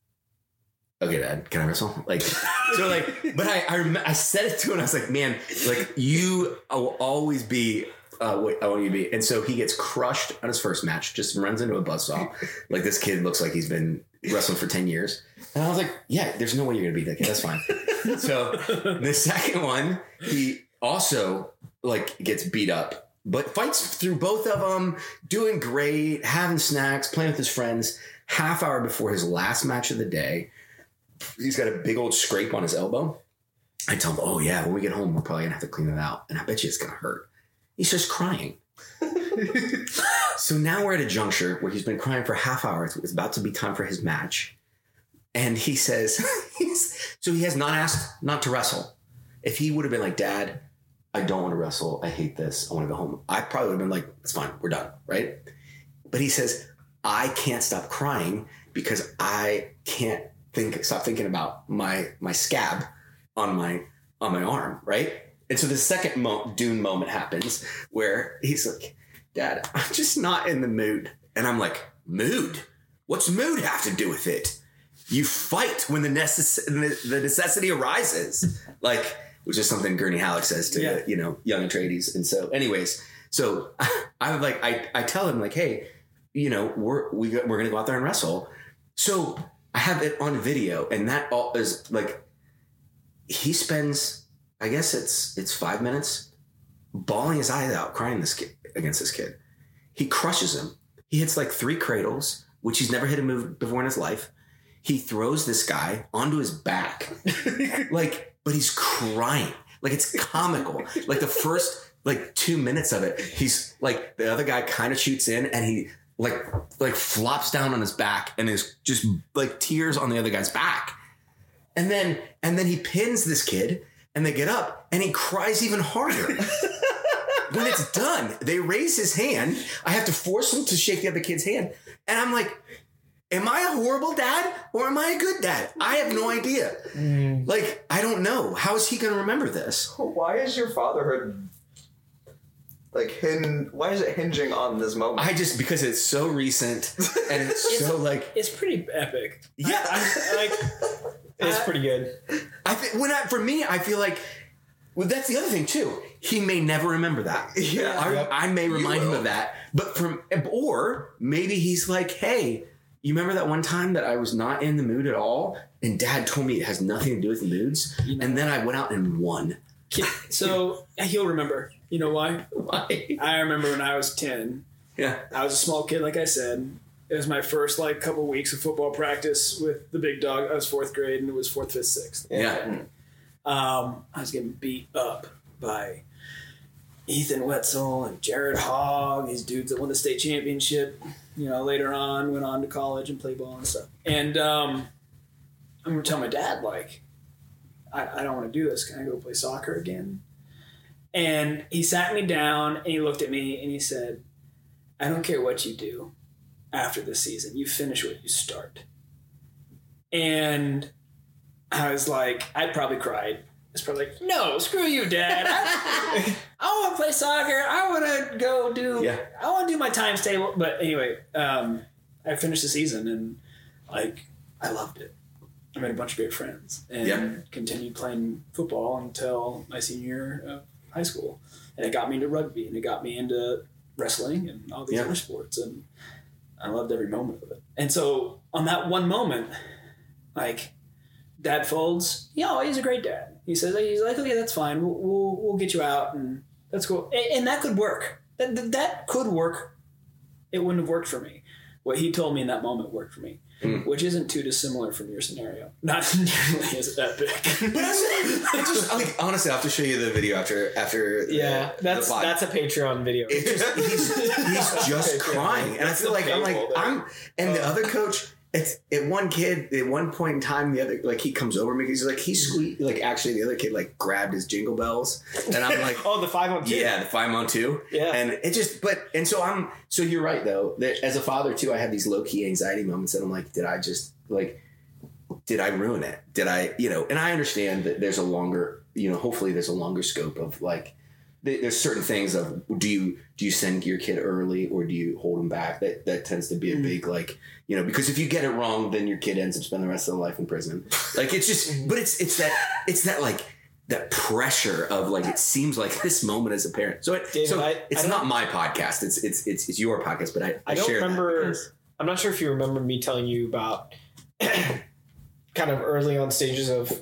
C: okay, dad, can I wrestle? Like, so like, but I, I, rem- I said it to him. And I was like, man, like you will always be uh, what I want you to be. And so he gets crushed on his first match, just runs into a buzzsaw. like this kid looks like he's been wrestling for 10 years. And I was like, yeah, there's no way you're going to beat that kid. That's fine. so the second one, he also like gets beat up, but fights through both of them, doing great, having snacks, playing with his friends. Half hour before his last match of the day, he's got a big old scrape on his elbow. I tell him, "Oh yeah, when we get home, we're probably gonna have to clean it out, and I bet you it's gonna hurt." He's just crying. so now we're at a juncture where he's been crying for half hour. It's about to be time for his match, and he says, "So he has not asked not to wrestle." if he would have been like, Dad, I don't want to wrestle. I hate this. I want to go home. I probably would have been like, it's fine. We're done. Right. But he says, I can't stop crying because I can't think, stop thinking about my, my scab on my, on my arm. Right. And so the second mo- Dune moment happens where he's like, Dad, I'm just not in the mood. And I'm like, mood? What's mood have to do with it? You fight when the, necess- the necessity arises. Like, which is something Gurney Halleck says to,
A: Yeah.
C: you know, young Atreides. And so, anyways, so I'm like, I, I tell him like, hey, you know, we're, we, we're going to go out there and wrestle. So I have it on video and that all is like, he spends, I guess it's, it's five minutes bawling his eyes out, crying this kid against this kid. He crushes him. He hits like three cradles, which he's never hit a move before in his life. He throws this guy onto his back, like, but he's crying. Like it's comical. Like the first like two minutes of it, he's like the other guy kind of shoots in and he like like flops down on his back and is just like tears on the other guy's back. And then and then he pins this kid and they get up and he cries even harder. when it's done, they raise his hand. I have to force him to shake the other kid's hand. And I'm like, am I a horrible dad or am I a good dad? I have no idea. Mm. Like, I don't know. How is he going to remember this?
D: Why is your fatherhood like hin? Why is it hinging on this moment?
C: I just, because it's so recent and it's so like,
A: It's pretty epic.
C: yeah.
A: I, like
B: It's pretty good.
C: I think when I, for me, I feel like, well, that's the other thing too. He may never remember that.
D: Yeah.
C: I,
B: Yep.
C: I may remind him of that, but from or maybe he's like, hey, you remember that one time that I was not in the mood at all, and Dad told me it has nothing to do with the moods,
A: You know.
C: and then I went out and won.
A: so he'll remember. You know why?
C: Why?
A: I remember when I was ten.
C: Yeah.
A: I was a small kid, like I said. It was my first like couple weeks of football practice with the big dog. I was fourth grade, and it was fourth, fifth, sixth.
C: Yeah. Mm.
A: Um, I was getting beat up by Ethan Wetzel and Jared Hogg, these dudes that won the state championship. You know, later on went on to college and played ball and stuff. And um, gonna tell my dad like, I, I don't want to do this. Can I go play soccer again? And he sat me down and he looked at me and he said, I don't care what you do after this season. You finish what you start. And I was like, I probably cried. It's probably like, no, screw you, Dad. I, I want to play soccer. I want to go do.
C: Yeah.
A: I want to do my times table. But anyway, um, I finished the season and like I loved it. I made a bunch of great friends and
C: Yeah.
A: continued playing football until my senior year of high school. And it got me into rugby and it got me into wrestling and all these
C: Yeah.
A: other sports and I loved every moment of it. And so on that one moment, like Dad Folds, yeah, he's a great dad. He says he's like, okay, that's fine. We'll we'll, we'll get you out and that's cool. And, and that could work. That, that that could work. It wouldn't have worked for me. What he told me in that moment worked for me,
C: Mm.
A: which isn't too dissimilar from your scenario. Not nearly as epic.
C: But I just like honestly, I have to show you the video after after.
B: Yeah,
C: the
B: that's
C: pod.
B: that's a Patreon video.
C: It just he's he's just crying, and I feel like I'm like I'm, and the other coach. It's at one kid at one point in time, the other like he comes over me. He's like he squeak like actually the other kid like grabbed his jingle bells, and I'm like.
B: oh, the five on two.
C: Yeah, the five on two.
B: Yeah.
C: And it just, but, and so I'm, so you're right though, that as a father too, I have these low key anxiety moments that I'm like, did I just, like, did I ruin it? Did I, you know, and I understand that there's a longer, you know, hopefully there's a longer scope of like, there's certain things of do you do you send your kid early or do you hold them back? That that tends to be a
A: Mm.
C: big like you know because if you get it wrong, then your kid ends up spending the rest of their life in prison. Like it's just, but it's it's that it's that like that pressure of like it seems like this moment as a parent. So it,
B: David,
C: so
B: I-
C: it's
B: I
C: not my podcast. It's it's it's it's your podcast. But I I,
B: I don't
C: share
B: remember- I'm not sure if you remember me telling you about kind of early on stages of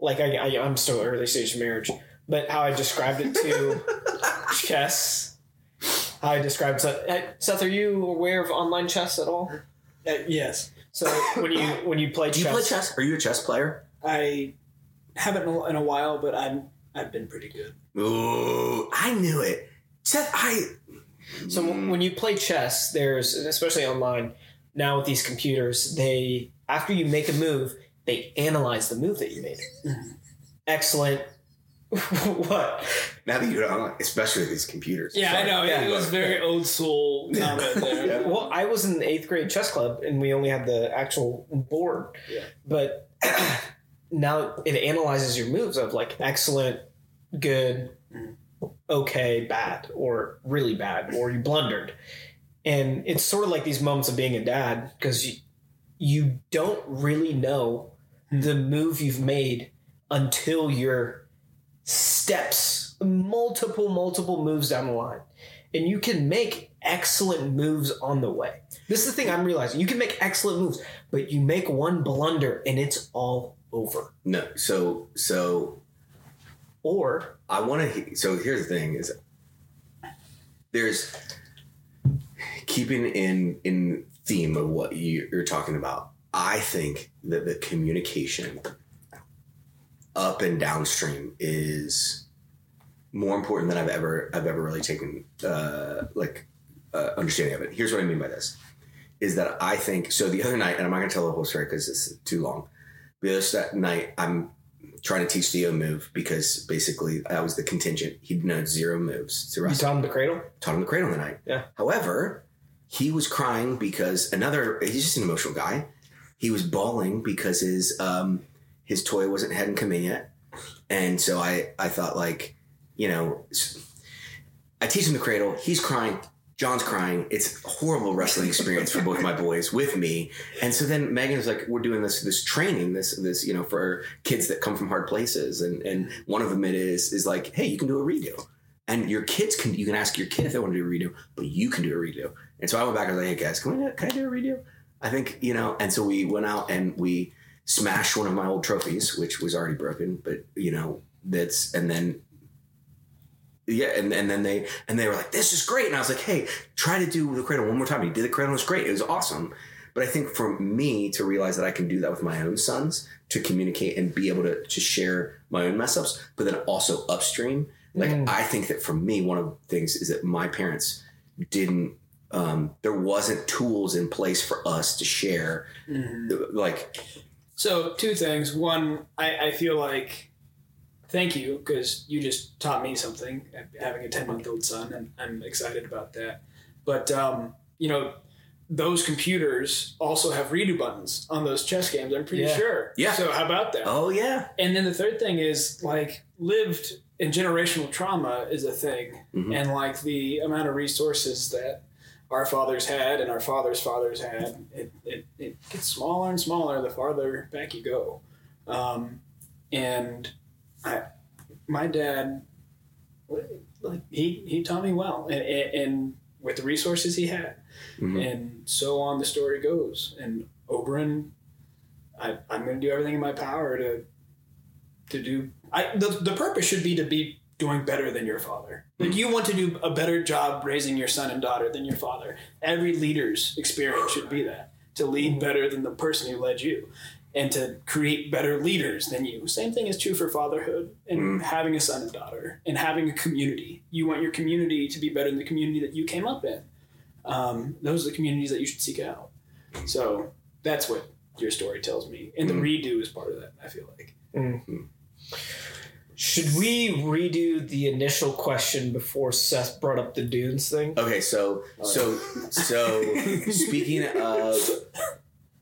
B: like I, I I'm still early stage of marriage, but how I described it to chess. How I described Seth. Seth, are you aware of online chess at all?
A: Uh, yes,
B: So when you when you play
C: Do you
B: chess,
C: play chess? Are you a chess player?
A: I haven't in a- while, but I'm I've been pretty good.
C: Ooh, I knew it. Seth, I
B: So when you play chess, there's especially online now with these computers, they after you make a move, they analyze the move that you made. Excellent, what?
C: Now that you know, especially with these computers.
A: Yeah, I know.
B: Yeah.
A: it was very old soul comment there.
C: Yeah.
B: Well, I was in the eighth grade chess club, and we only had the actual board.
A: Yeah.
B: But now it analyzes your moves of like excellent, good, mm. okay, bad, or really bad, or you blundered. And it's sort of like these moments of being a dad because you, you don't really know hmm. the move you've made until you're steps, multiple, multiple moves down the line. And you can make excellent moves on the way. This is the thing I'm realizing. You can make excellent moves, but you make one blunder and it's all over.
C: No, so so
B: Or
C: I want to. So here's the thing: is there's keeping in in theme of what you, you're talking about. I think that the communication up and downstream is more important than I've ever I've ever really taken uh, like uh, understanding of it. Here's what I mean by this: is that I think so. The other night, and I'm not going to tell the whole story because it's too long. The other night, I'm trying to teach Theo move because basically that was the contingent. He knows zero moves to
B: you taught him the cradle?
C: Taught him the cradle the night.
B: Yeah.
C: However, he was crying because another. He's just an emotional guy. He was bawling because his um his toy wasn't hadn't come in yet, and so I I thought like, you know, I teach him the cradle. He's crying. John's crying. It's a horrible wrestling experience for both my boys with me. And so then Megan was like, "We're doing this this training, this this you know for kids that come from hard places." And and one of them it is is like, "Hey, you can do a redo." And your kids can you can ask your kid if they want to do a redo, but you can do a redo. And so I went back and I was like, "Hey guys, can we can I do a redo?" I think you know. And so we went out and we smashed one of my old trophies, which was already broken, but you know that's and then yeah, and, and then they and they were like, "This is great," and I was like, "Hey, try to do the cradle one more time." He did the cradle; it was great. It was awesome. But I think for me to realize that I can do that with my own sons to communicate and be able to to share my own mess ups, but then also upstream. Like
B: Mm.
C: I think that for me, one of the things is that my parents didn't. Um, there wasn't tools in place for us to share. Like,
A: So two things. One, I, I feel like thank you because you just taught me something. Having a ten month old son, and I'm excited about that. But um, you know, those computers also have redo buttons on those chess games. I'm pretty
B: Yeah.
A: sure.
C: Yeah.
A: So how about that?
C: oh yeah,
A: And then the third thing is like lived and generational trauma is a thing,
C: Mhm.
A: and like the amount of resources that our fathers had and our fathers' fathers had, it, it, it gets smaller and smaller the farther back you go. Um, and I, my dad, like he he taught me well, and, and, and with the resources he had,
C: Mhm.
A: and so on the story goes. And Oberon, I, I'm going to do everything in my power to to do. I the, the purpose should be to be doing better than your father. Like you want to do a better job raising your son and daughter than your father. Every leader's experience should be that to lead better than the person who led you. And to create better leaders than you. Same thing is true for fatherhood and having a son and daughter and having a community. You want your community to be better than the community that you came up in. Um, those are the communities that you should seek out. So that's what your story tells me. And the
C: Mm.
A: redo is part of that, I feel like.
B: Should we redo the initial question before Seth brought up the dunes thing?
C: Okay, so so so speaking of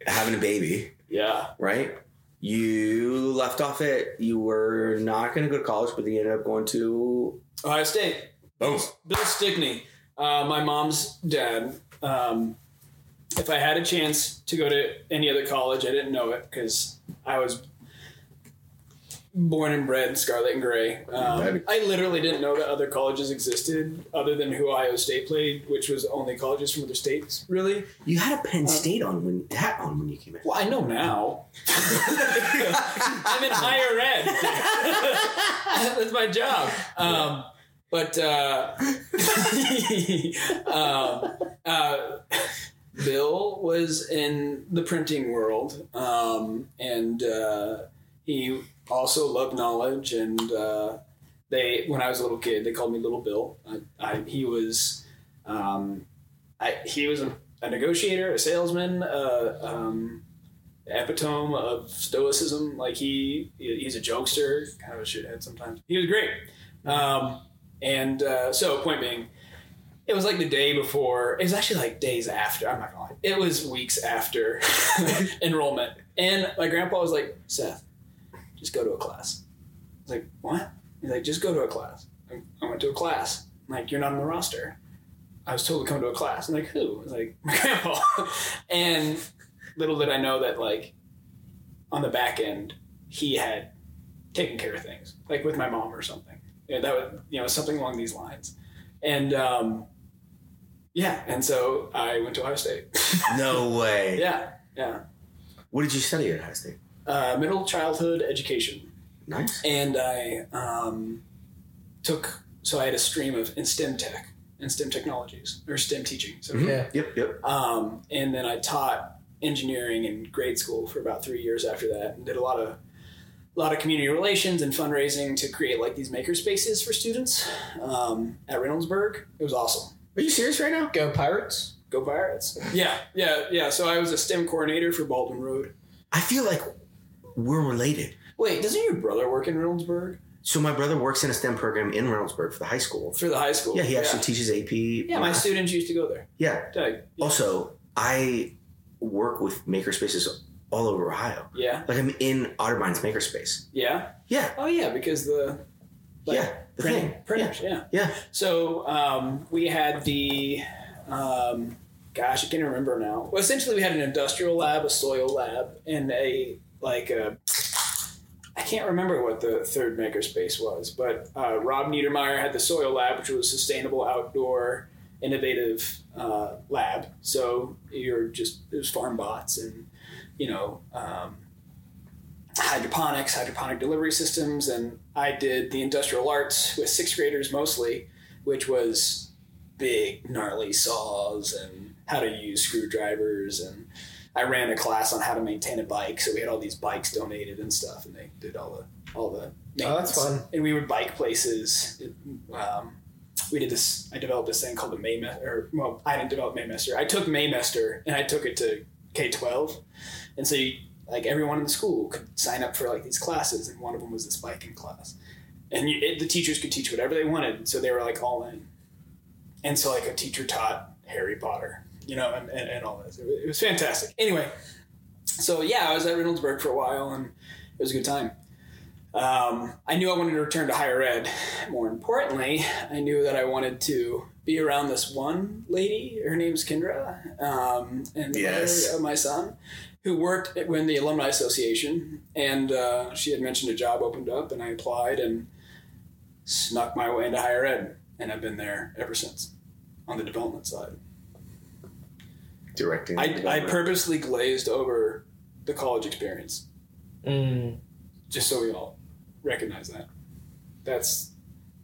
C: having a baby,
A: Yeah.
C: right? You left off it. You were not going to go to college, but you ended up going to.
A: Ohio State.
C: Oh,
A: Bill Stickney, uh, my mom's dad. Um, if I had a chance to go to any other college, I didn't know it because I was born and bred Scarlet and Gray. Um, I literally didn't know that other colleges existed other than who Ohio State played, which was only colleges from other states, really.
C: you had a Penn State on when hat on when you came in.
A: Well, I know now. I'm in higher ed. That's my job. Um, but uh, um, uh, Bill was in the printing world, um, and uh, he also loved knowledge. And uh, they, when I was a little kid, they called me Little Bill. I, I, he was, um, I, he was a, a negotiator, a salesman. Uh, um, epitome of stoicism. Like he he's a jokester, kind of a shithead sometimes. He was great. Um, and uh, so point being, it was like the day before. It was actually like days after. I'm not gonna lie. It was weeks after enrollment, and my grandpa was like, "Seth, just go to a class." I was like, "What?" He's like, "Just go to a class." I- I went to a class. I'm like, "You're not on the roster." I was told to come to a class. I'm like, "Who?" I was like, "My grandpa." and little did I know that like on the back end, he had taken care of things, like with my mom or something. Yeah, that was you know something along these lines, and um, yeah, and so I went to Ohio State.
C: No way.
A: yeah, yeah,
C: What did you study at Ohio State?
A: Uh, middle childhood education,
C: Nice.
A: and I um, took so I had a stream of in STEM tech and STEM technologies or STEM teaching. So
C: Mhm.
B: Yeah.
C: Yep. Yep.
A: Um, and then I taught engineering in grade school for about three years after that, and did a lot of a lot of community relations and fundraising to create like these maker spaces for students um, at Reynoldsburg. It was awesome.
C: Are you serious right now?
B: Go Pirates.
A: Go Pirates! Yeah, yeah, yeah. So I was a STEM coordinator for Baldwin Road.
C: I feel like we're related.
A: Wait, doesn't your brother work in Reynoldsburg
C: So my brother works in a STEM program in Reynoldsburg for the high school.
A: for the high school?
C: Yeah, he actually teaches AP.
A: Yeah, my
C: math.
A: students used to go there.
C: Yeah.
A: Like,
C: Also, I work with makerspaces all over Ohio.
A: yeah,
C: Like I'm in Otterbein's makerspace.
A: yeah.
C: Yeah.
A: Oh yeah, because the like,
C: yeah. The
A: printing,
C: thing.
A: printers. Yeah.
C: Yeah.
A: So um, we had the, um, gosh, I can't remember now. Well, essentially, we had an industrial lab, a soil lab, and a like a. I can't remember what the third makerspace was, but uh, Rob Niedermeyer had the soil lab, which was a sustainable outdoor, innovative uh, lab. So you're just it was farm bots and you know um, hydroponics, hydroponic delivery systems, and I did the industrial arts with sixth graders mostly, which was big gnarly saws and how to use screwdrivers and I ran a class on how to maintain a bike, so we had all these bikes donated and stuff, and they did all the all the.
B: Oh, that's fun.
A: And we would bike places. Um, we did this. I developed this thing called the Maymester. Or well, I didn't develop Maymester. I took Maymester and I took it to K twelve, and so you, like everyone in the school could sign up for like these classes, and one of them was this biking class, and you, it, the teachers could teach whatever they wanted, so they were like all in. And so like a teacher taught Harry Potter, you know, and, and, and all this. It was, it was fantastic. Anyway, so yeah, I was at Reynoldsburg for a while, and it was a good time. Um, I knew I wanted to return to higher ed. More importantly, I knew that I wanted to be around this one lady. Her name's Kendra, um, and the
C: Yes.
A: mother of my son, who worked at, in the alumni association, and uh, she had mentioned a job opened up, and I applied and snuck my way into higher ed, and I've been there ever since on the development side.
C: Directing.
A: I, I purposely glazed over the college experience
B: Mm.
A: just so we all recognize that. That's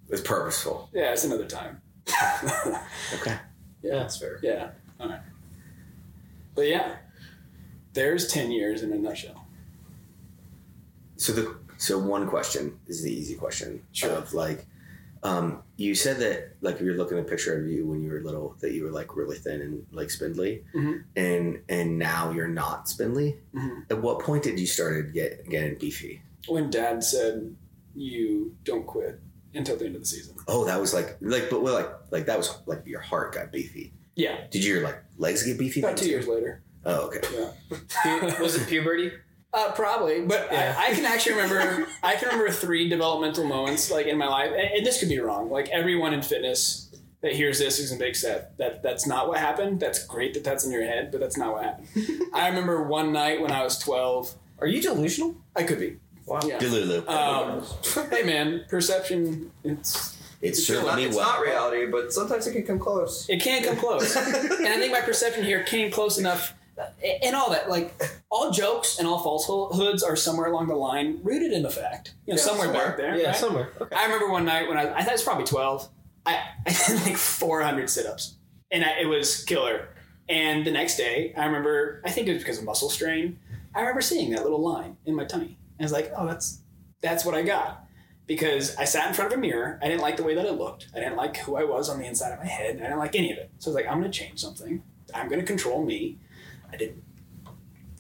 C: It's purposeful.
A: yeah, it's another time.
C: Okay.
B: Yeah, that's fair.
A: Yeah. All right. But yeah, there's ten years in a nutshell.
C: So the so one question is the easy question
A: Sure.
C: of like, um, you said that like if you're looking at a picture of you when you were little that you were like really thin and like spindly,
A: Mhm.
C: and and now you're not spindly.
A: Mhm.
C: At what point did you started get getting beefy?
A: When Dad said you don't quit until the end of the season.
C: Oh, that was like like but well, like like that was like your heart got beefy.
A: Yeah,
C: Did your like legs get beefy?
A: about two
C: too?
A: years later.
C: Oh, okay.
A: Yeah.
B: Was it puberty?
A: Uh, probably, but
B: Yeah.
A: I, I can actually remember. I can remember three developmental moments like in my life, and, and this could be wrong. Like everyone in fitness that hears this is gonna make that that that's not what happened. That's great that that's in your head, but that's not what happened. I remember one night when I was twelve.
B: Are you delusional?
A: I could be.
B: Wow.
A: Yeah.
C: Delulu.
A: Um, hey man, perception. It's
C: it's
A: it's
D: It's, not,
C: certainly
D: it's
C: well.
D: not reality, but sometimes it can come close.
A: it can't come close, and I think my perception here came close enough. And all that, like all jokes and all falsehoods, are somewhere along the line rooted in the fact. You know,
D: Yeah,
A: somewhere,
D: somewhere.
A: back there.
B: Yeah,
A: right?
B: somewhere. Okay.
A: I remember one night when I, I thought it was probably 12, I, I did like 400 sit ups and I, it was killer. And the next day, I remember, I think it was because of muscle strain, I remember seeing that little line in my tummy. And I was like, oh, that's, that's what I got. Because I sat in front of a mirror. I didn't like the way that it looked. I didn't like who I was on the inside of my head. I didn't like any of it. So I was like, I'm going to change something. I'm going to control me. I didn't.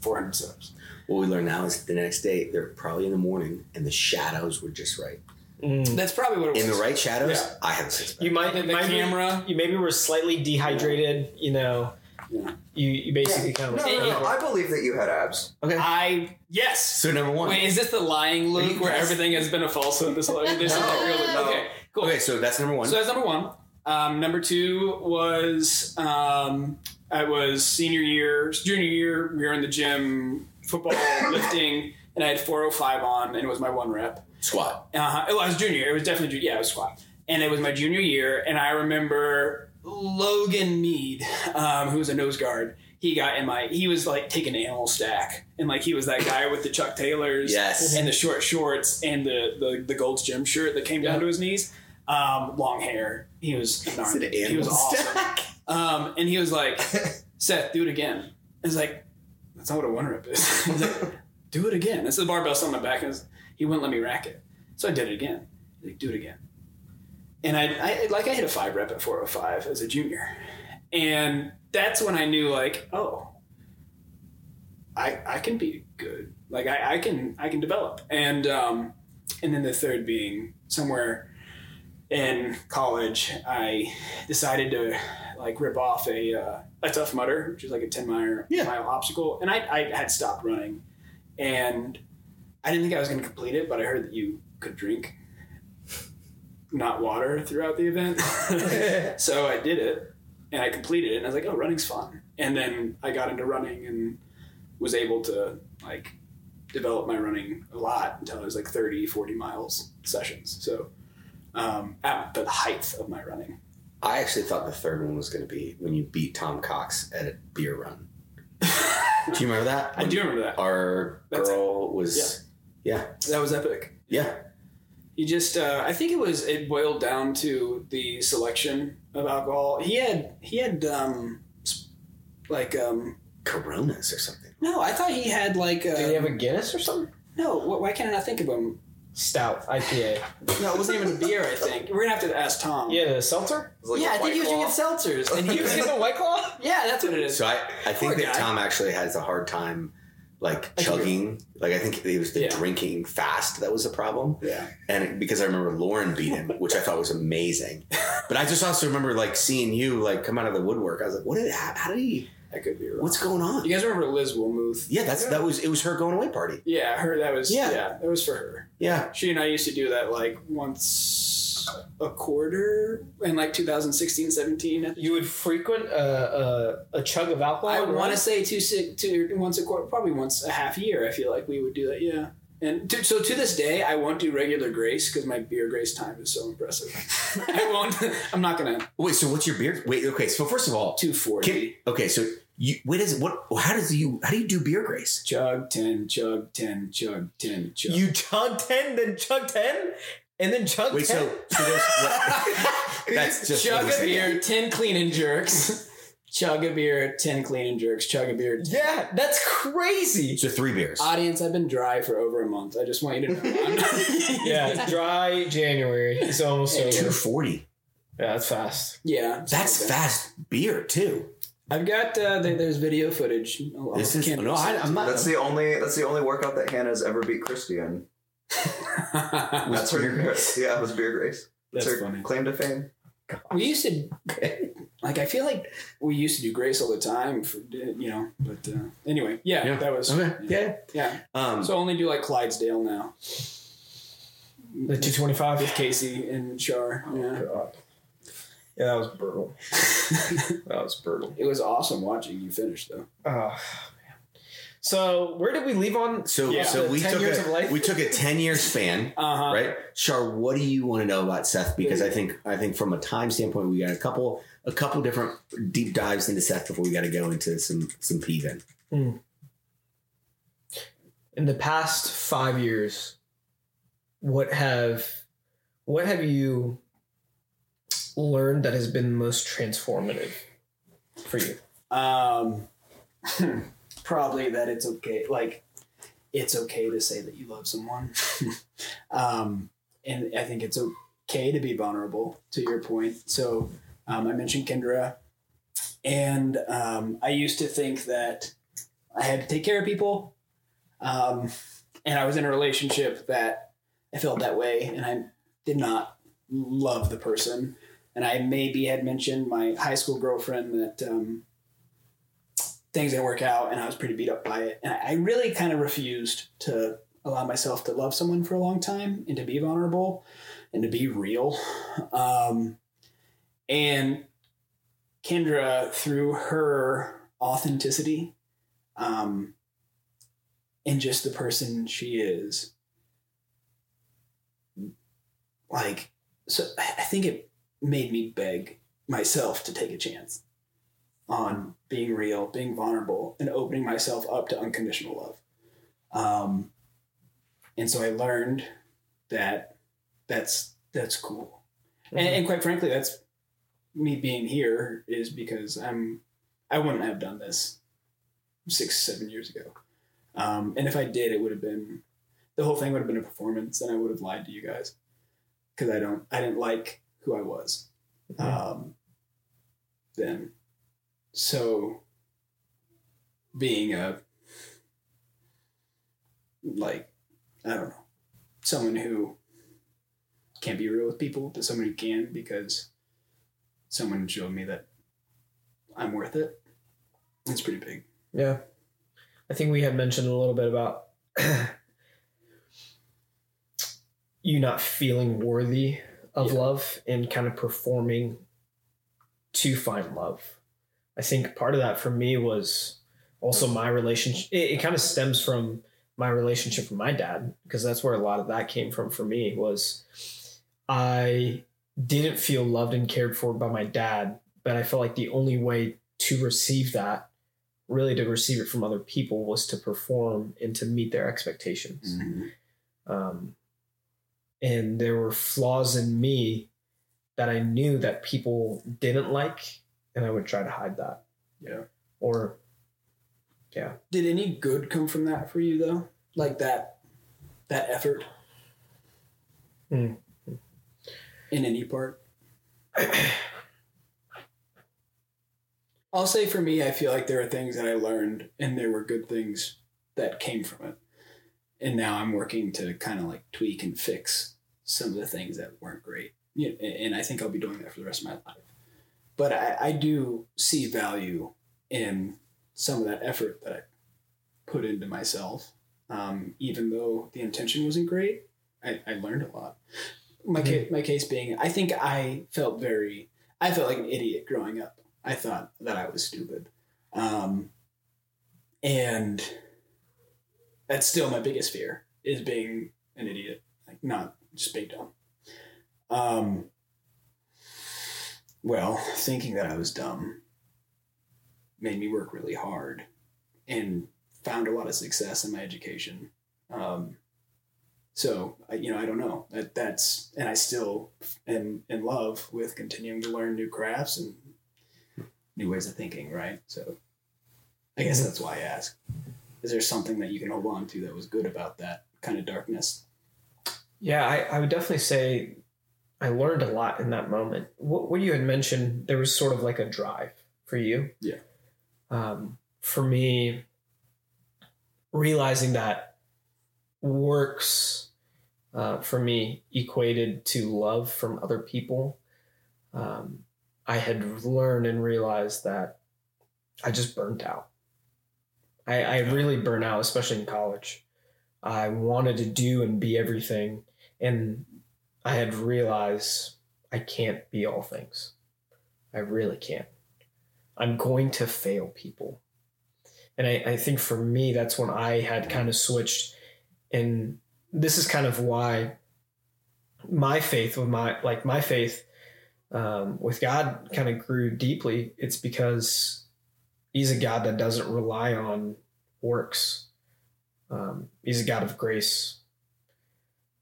A: 400 sit-ups.
C: What we learn now is the next day they're probably in the morning and the shadows were just right.
B: Mm.
A: That's probably what it was.
C: In the right shadows,
A: Yeah.
C: I have a six pack.
B: You might,
A: The-
B: you
A: the camera.
B: you maybe were slightly dehydrated. You know,
A: Yeah.
B: you you basically kind
D: No,
B: of
D: no, no. I believe that you had abs.
C: Okay.
A: I yes.
C: so number one.
A: Wait, is this the lying Luke
C: you
A: where
C: guys-
A: everything has been a falsehood? This, this is
D: No,
A: like really
D: no.
A: okay. Cool.
C: Okay, so that's number one.
A: So that's number one. Um, number two was um, I was senior year, junior year. We were in the gym, football, lifting, and I had 405 on, and it was my one rep.
C: Squat.
A: Uh-huh. It was junior. It was definitely junior. Yeah, it was squat, and it was my junior year. And I remember Logan Mead, um, who was a nose guard. He got in my. He was like taking Animal Stak, and like he was that guy with the Chuck Taylors,
C: Yes.
A: and the short shorts, and the the, the Gold's Gym shirt that came down to his knees, um, long hair. He was
C: It's
A: darn,
C: an
A: he was awesome. Um, and he was like, Seth, do it again. I was like, that's not what a one rep is. He's like, do it again. This is the barbell still on my back. And he wouldn't let me rack it. So I did it again. He's like, do it again. And I, I like I hit a five rep at 405 as a junior. And that's when I knew like, oh, I I can be good. Like I, I can I can develop. And um and then the third being somewhere in college, I decided to like rip off a uh, a Tough Mudder, which is like a ten mile
C: Yeah.
A: mile obstacle, and I, I had stopped running, and I didn't think I was going to complete it, but I heard that you could drink not water throughout the event, so I did it, and I completed it, and I was like, oh, running's fun, and then I got into running and was able to like develop my running a lot until I was like 30, 40 miles sessions. So um, at the height of my running.
C: I actually thought the third one was going to be when you beat Tom Cox at a beer run. Do you remember that?
A: I do remember that.
C: Our
A: That's
C: girl was, yeah,
A: That was epic.
C: yeah.
A: He just, uh, I think it was, it boiled down to the selection of alcohol. He had, he had, um, like, um,
C: Coronas or something.
A: no, I thought he had like, uh,
B: Did he have a Guinness or something?
A: no, wh- why can't I not think of him?
B: Stout IPA.
A: No, it wasn't even a beer, I think. We're gonna have to ask Tom.
B: Yeah, the seltzer.
D: Like
A: yeah, I think he was
D: White
A: drinking seltzers. And he was,
B: seen the White Claw?
A: yeah, that's what it is.
C: So I, I think
A: Poor
C: that
A: guy.
C: Tom actually has a hard time like
A: I
C: chugging. Like I think it was the
A: Yeah.
C: drinking fast that was a problem.
A: yeah.
C: And because I remember Lauren beat him, which I thought was amazing. But I just also remember like seeing you like come out of the woodwork. I was like, what did how, how did he?
A: I could be wrong.
C: What's going on?
A: You guys remember Liz Wilmuth?
C: Yeah, that's that was it was her going away party.
A: Yeah, her. That was
C: Yeah.
A: yeah. That was for her.
C: Yeah.
A: She and I used to do that like once a quarter in like 2016, 17.
B: You would frequent a a, a chug of alcohol.
A: I
B: and
A: want to say two, si- two once a quarter, probably once a half year. I feel like we would do that. Yeah. And to, so to this day, I won't do regular grace because my beer grace time is so impressive. I won't. I'm not gonna
C: Wait, so what's your beer? Wait, okay. So first of all,
A: two forty.
C: can, okay, so you what is what? How does you how do you do beer grace?
A: Chug ten, chug ten, chug ten, chug.
B: You chug ten, then chug ten, and then chug
C: Wait,
B: ten.
C: so so there's what, that's just
A: chug a beer, ten clean and jerks. Chug a beer, ten clean and jerks. Chug a beer.
B: yeah, that's crazy.
C: So three beers.
A: Audience, I've been dry for over a month. I just want you to know.
B: Yeah, dry January. It's almost over.
C: Two forty.
B: Yeah, that's fast.
A: yeah,
C: That's
A: okay.
C: fast beer too.
A: I've got uh, there, there's video footage. I'll- I'll-
C: This is no, I, I'm not.
D: That's the only. That's the only workout that Hannah's ever beat Christy in. That's her.
C: beer
D: Yeah, it was beer grace.
A: That's
D: That's her
A: funny.
D: claim to fame.
A: we used to, like, I feel like we used to do grace all the time, for you know. But uh, anyway, yeah,
C: Yeah.
A: that was
C: Okay.
A: yeah, yeah.
C: Um,
A: So only do like Clydesdale now
B: The two twenty five with.
A: Casey and Shar. Yeah,
B: God. Yeah, that was brutal. That was brutal.
A: it was awesome watching you finish though.
B: Oh, man. So where did we leave on?
C: so
A: Yeah.
C: so
B: The
C: we
B: 10
C: took
B: years
C: a
B: of life?
C: we took a ten year span.
A: Uh huh.
C: right Shar, what do you want to know about seth because i think i think from a time standpoint we got a couple a couple different deep dives into seth before we got to go into some some peeving
B: in the past five years, what have what have you learned that has been most transformative for you?
A: Um, probably that it's okay. Like, it's okay to say that you love someone. um, and I think it's okay to be vulnerable. To your point, so um, I mentioned Kendra, and um, I used to think that I had to take care of people. Um, and I was in a relationship that I felt that way, and I did not love the person. And I maybe had mentioned my high school girlfriend that um, things didn't work out, and I was pretty beat up by it. And I really kind of refused to allow myself to love someone for a long time and to be vulnerable and to be real. Um, and Kendra, through her authenticity um, and just the person she is, like, so I think it made me beg myself to take a chance on being real, being vulnerable, and opening myself up to unconditional love. Um, and so I learned that that's that's cool, and, and quite frankly, that's me being here is because I'm I wouldn't have done this six seven years ago, um, and if I did, it would have been the whole thing would have been a performance, and I would have lied to you guys. Because I don't I didn't like who I was. Um, then. So being a like I don't know someone who can't be real with people, but someone who can because someone showed me that I'm worth it. It's pretty big.
B: Yeah. I think we had mentioned a little bit about you not feeling worthy of
A: Yeah.
B: love and kind of performing to find love. I think part of that for me was also my relationship. It, it kind of stems from my relationship with my dad because that's where a lot of that came from for me was I didn't feel loved and cared for by my dad, but I felt like the only way to receive that really to receive it from other people was to perform and to meet their expectations. Um, and there were flaws in me that I knew that people didn't like, and I would try to hide that.
A: Yeah.
B: Or, yeah.
A: Did any good come from that for you though? Like that that effort?
B: Hmm.
A: In any part? I'll say for me, I feel like there are things that I learned and there were good things that came from it. And now I'm working to kind of like tweak and fix some of the things that weren't great. Yeah, and I think I'll be doing that for the rest of my life. But I, I do see value in some of that effort that I put into myself. Um, even though the intention wasn't great, I, I learned a lot. My, ca- my case being, I think I felt very, I felt like an idiot growing up. I thought that I was stupid. Um, and that's still my biggest fear is being an idiot, like not just being dumb. Um, well, thinking that I was dumb made me work really hard and found a lot of success in my education. Um, so I- you know, I don't know that that's, and I still am in love with continuing to learn new crafts and new ways of thinking. Right. So I guess that's why I ask. Is there something that you can hold on to that was good about that kind of darkness?
B: Yeah, I, I would definitely say I learned a lot in that moment. What, what you had mentioned, there was sort of like a drive for you.
A: Yeah.
B: Um, for me, realizing that works uh, for me equated to love from other people. Um, I had learned and realized that I just burnt out. I, I really burnt out, especially in college. I wanted to do and be everything. And I had realized I can't be all things. I really can't. I'm going to fail people. And I, I think for me, that's when I had kind of switched. And this is kind of why my faith with my, like my faith um, with God kind of grew deeply. It's because he's a God that doesn't rely on works. Um, he's a God of grace.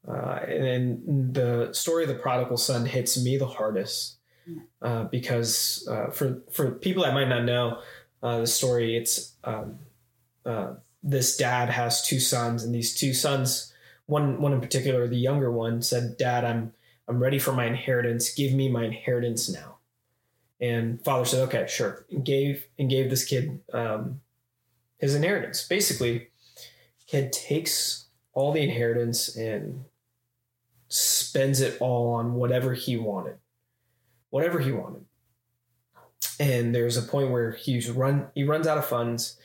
B: Uh, and the story of the prodigal son hits me the hardest uh, because uh, for for people that might not know uh, the story, it's um, uh, this dad has two sons, and these two sons, one one in particular, the younger one, said, "Dad, I'm I'm ready for my inheritance. Give me my inheritance now." And father said, "Okay, sure," and gave and gave this kid um, his inheritance. Basically, kid takes all the inheritance and spends it all on whatever he wanted, whatever he wanted. And there's a point where he's run he runs out of funds,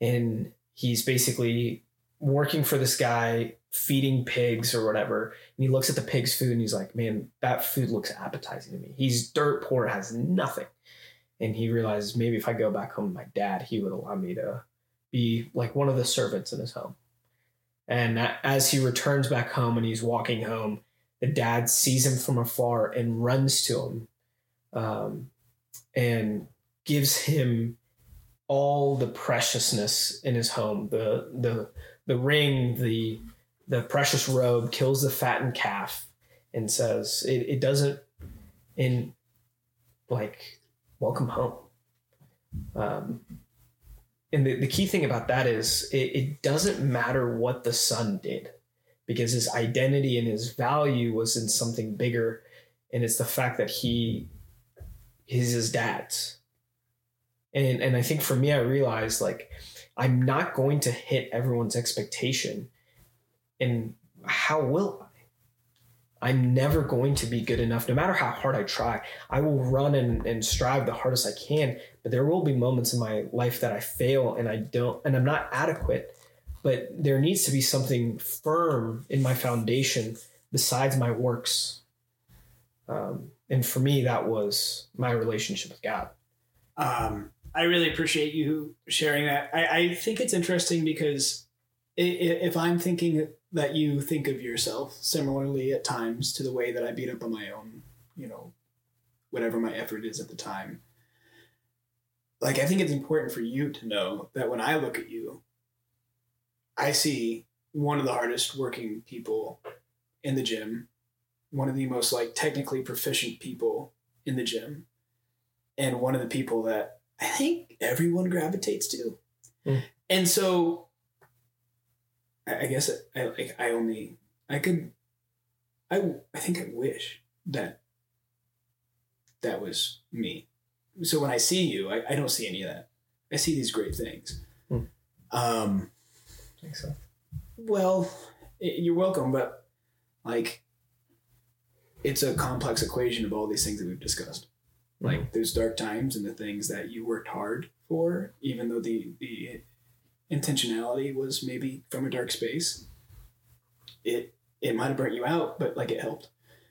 B: and he's basically working for this guy feeding pigs or whatever. And he looks at the pig's food and he's like man that food looks appetizing to me. He's dirt poor has nothing. And he realizes maybe if i go back home to my dad he would allow me to be like one of the servants in his home. And as he returns back home and he's walking home the dad sees him from afar and runs to him um, and gives him all the preciousness in his home the the the ring the the precious robe kills the fattened calf and says it, it doesn't in like welcome home. Um, and the, the key thing about that is it, it doesn't matter what the son did because his identity and his value was in something bigger. And it's the fact that he is his dad's. And and i think for me i realized like i'm not going to hit everyone's expectation and how will I? I'm never going to be good enough, no matter how hard I try. I will run and, and strive the hardest I can, but there will be moments in my life that I fail and I don't, and I'm not adequate. But there needs to be something firm in my foundation besides my works. Um, and for me, that was my relationship with God.
A: Um, I really appreciate you sharing that. I, I think it's interesting because if I'm thinking that you think of yourself similarly at times to the way that I beat up on my own, you know, whatever my effort is at the time. Like, I think it's important for you to know that when I look at you, I see one of the hardest working people in the gym, one of the most like technically proficient people in the gym, and one of the people that I think everyone gravitates to.
B: Mm.
A: And so I, guess I, like I only I could I I think I wish that that was me. So when I see you, I, I don't see any of that. I see these great things.
B: Hmm.
A: Um,
B: so.
A: well, you're welcome, but like, it's a complex equation of all these things that we've discussed. Like, those dark times and the things that you worked hard for, even though the the intentionality was maybe from a dark space. It it might have burnt you out, but like it helped.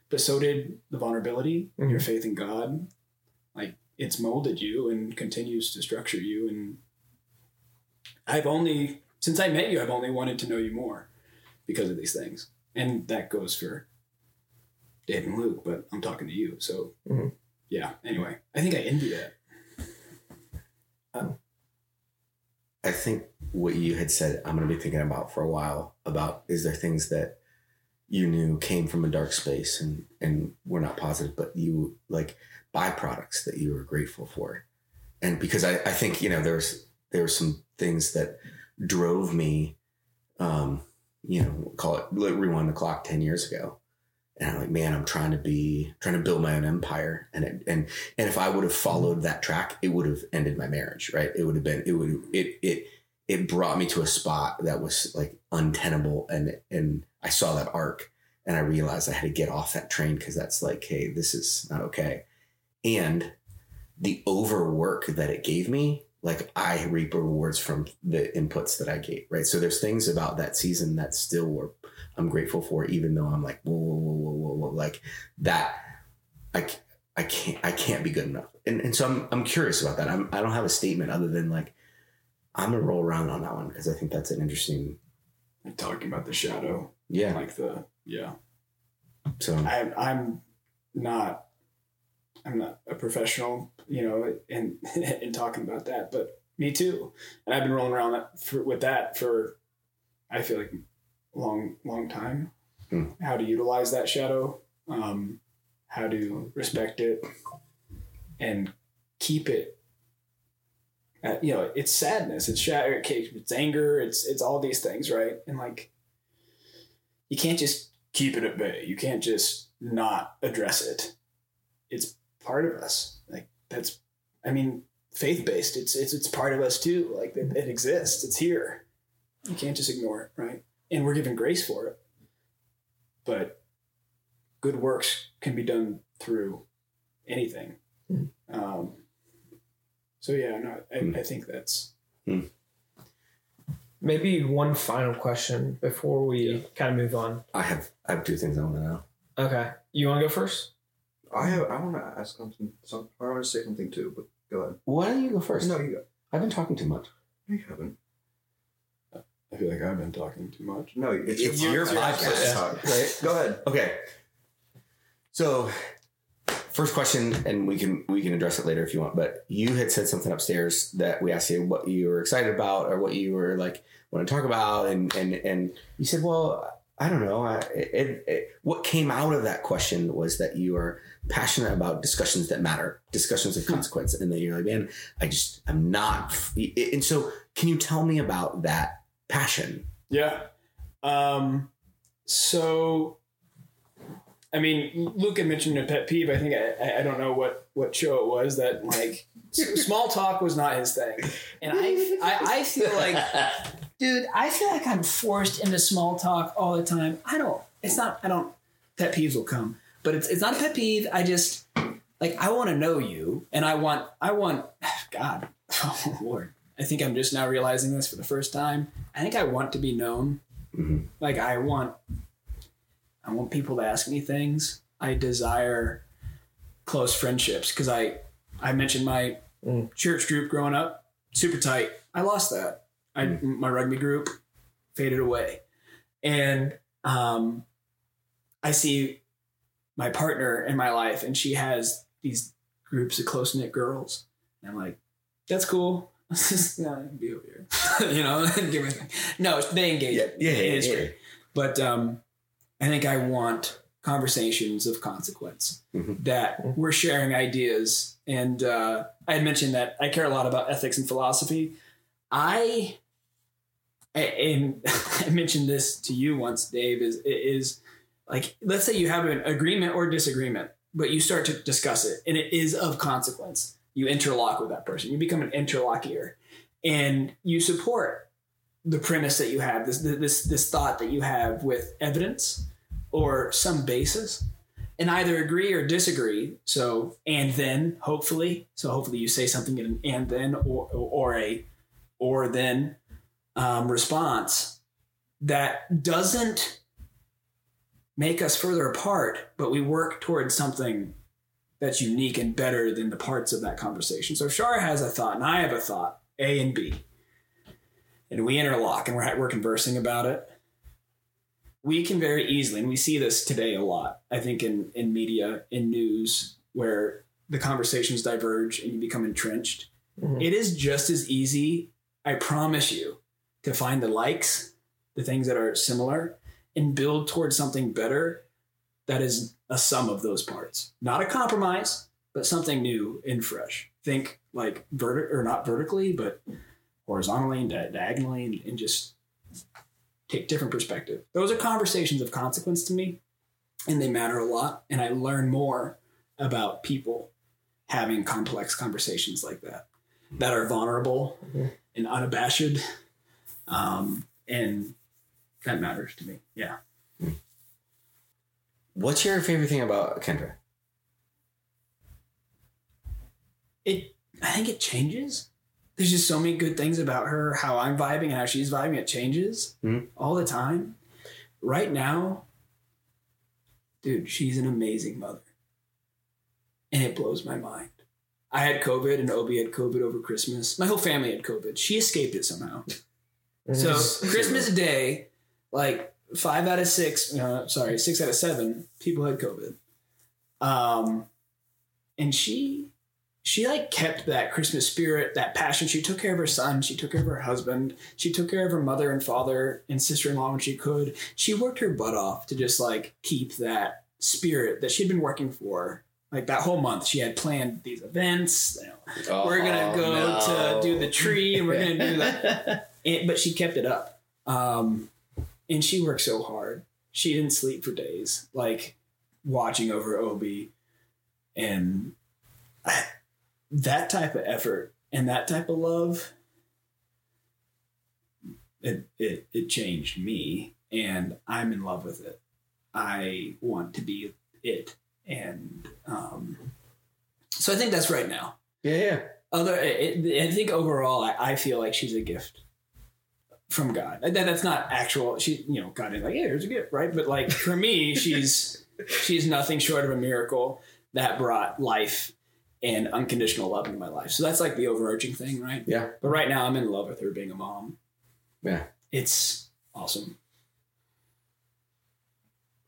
A: But so did the vulnerability,
B: Mhm.
A: your faith in God. Like it's molded you and continues to structure you. And I've only since I met you, I've only wanted to know you more because of these things. And that goes for Dave and Luke, but I'm talking to you. So
B: Mhm.
A: Yeah. Anyway, I think I envy that.
C: I think what you had said, I'm going to be thinking about for a while about is there things that you knew came from a dark space and and were not positive, but you like byproducts that you were grateful for, and because I I think you know there's there were some things that drove me, um, you know, call it rewind the clock ten years ago, and I'm like, man, I'm trying to be trying to build my own empire, and it, and and if I would have followed mm-hmm. that track, it would have ended my marriage, right? It would have been it would it it it brought me to a spot that was like untenable, and and I saw that arc, and I realized I had to get off that train because that's like, hey, this is not okay, and the overwork that it gave me like I reap rewards from the inputs that I gave, right? So there's things about that season that still were I'm grateful for, even though I'm like, whoa, whoa, whoa, whoa, whoa, whoa. like that. I, I can't I can't be good enough, and and so I'm I'm curious about that. I'm I don't have a statement other than like I'm gonna roll around on that one because I think that's an interesting
A: Like talking about the shadow,
C: yeah.
A: like the yeah.
C: So
A: I, I'm not I'm not a professional, you know, in in talking about that, but me too. And I've been rolling around that for, with that for I feel like long long time.
C: Hmm.
A: How to utilize that shadow, um, how to respect it, and keep it. Uh, you know, it's sadness, it's shadow, it's anger, it's it's all these things, right? And like, you can't just keep it at bay. You can't just not address it. It's part of us. Like that's I mean, faith based. It's it's it's part of us too. Like it, it exists. It's here. You can't just ignore it, right? And we're given grace for it. But good works can be done through anything.
B: Mm.
A: Um, so yeah, no, I,
C: Mm.
A: I think that's
B: Maybe one final question before we
A: Yeah.
B: kind of move on.
C: I have I have two things I want to know.
B: Okay. You want to go first?
D: I have. I want to ask something. Some, I want to say something too, but go ahead.
C: Why don't you go first?
D: No, you go.
C: I've been talking too much.
D: No, you haven't.
A: I feel like I've been talking too much.
D: No, it's,
C: It's
D: your
C: your
D: podcast.
C: podcast.
D: to talk. Right? Go ahead.
C: Okay. So, first question, and we can we can address it later if you want. But you had said something upstairs that we asked you what you were excited about or what you were like want to talk about, and and and you said, well, I don't know. I, it, it, what came out of that question was that you are passionate about discussions that matter, discussions of hmm. consequence, and that you're like, man, I just I'm not. f- And so, can you tell me about that passion?
A: Yeah. Um, so, I mean, Luke had mentioned a pet peeve. I think I, I- I don't know what what show it was that like small talk was not his thing, and I I, I feel like, dude, I feel like I'm forced into small talk all the time. I don't. It's not. I don't. Pet peeves will come, but it's it's not a pet peeve. I just like I want to know you, and I want I want God, oh Lord. I think I'm just now realizing this for the first time. I think I want to be known.
C: Mhm.
A: Like I want, I want people to ask me things. I desire close friendships because I, I mentioned my
B: Mm.
A: church group growing up, super tight. I lost that. I my rugby group faded away, and um, I see my partner in my life, and she has these groups of close knit girls. And I'm like, that's cool. yeah, be over here. you know, give me. No, they engage.
C: Yeah, yeah,
A: It
C: yeah,
A: is
C: yeah.
A: great. But um, I think I want conversations of consequence
C: Mhm.
A: that we're sharing ideas. And uh, I had mentioned that I care a lot about ethics and philosophy. I and I mentioned this to you once, Dave. Is is like let's say you have an agreement or disagreement, but you start to discuss it, and it is of consequence. You interlock with that person. You become an interlocutor, and you support the premise that you have this this this thought that you have with evidence or some basis and either agree or disagree so and then hopefully so hopefully you say something in an and then or or a or then um, response that doesn't make us further apart but we work towards something that's unique and better than the parts of that conversation so if shara has a thought and i have a thought a and b and we interlock and we're, we're conversing about it we can very easily, and we see this today a lot, I think, in, in media, in news, where the conversations diverge and you become entrenched.
B: Mhm.
A: It is just as easy, I promise you, to find the likes, the things that are similar, and build towards something better that is a sum of those parts. Not a compromise, but something new and fresh. Think like vertic or not vertically, but horizontally and di- diagonally, and, and just take different perspective. Those are conversations of consequence to me, and they matter a lot. And I learn more about people having complex conversations like that, that are vulnerable
B: Mhm.
A: and unabashed, um, and that matters to me. Yeah.
C: What's your favorite thing about Kendra?
A: it I think it changes. There's just so many good things about her, how I'm vibing and how she's vibing. It changes
C: Mhm.
A: all the time. Right now, dude, she's an amazing mother. And it blows my mind. I had COVID and Obi had COVID over Christmas. My whole family had COVID. She escaped it somehow. So. Christmas Day, like five out of six, no, sorry, six out of seven people had COVID. Um, and she, she like kept that Christmas spirit, that passion. She took care of her son. She took care of her husband. She took care of her mother and father and sister in law when she could. She worked her butt off to just like keep that spirit that she'd been working for. Like that whole month, she had planned these events. You know, we're gonna
C: Oh,
A: go
C: no.
A: to do the tree and we're gonna do that but she kept it up um, and she worked so hard. She didn't sleep for days like watching over obi. And that type of effort and that type of love it it it changed me and i'm in love with it. I want to be it. And um so i think that's right now.
C: Yeah, yeah.
A: other it, i think overall I, I feel like she's a gift from god. That, that's not actual she you know god is like yeah here's a gift right? But like for me she's she's nothing short of a miracle that brought life and unconditional love into my life. So that's like the overarching thing right?
C: Yeah.
A: but right now i'm in love with her being a mom.
C: Yeah.
A: it's awesome.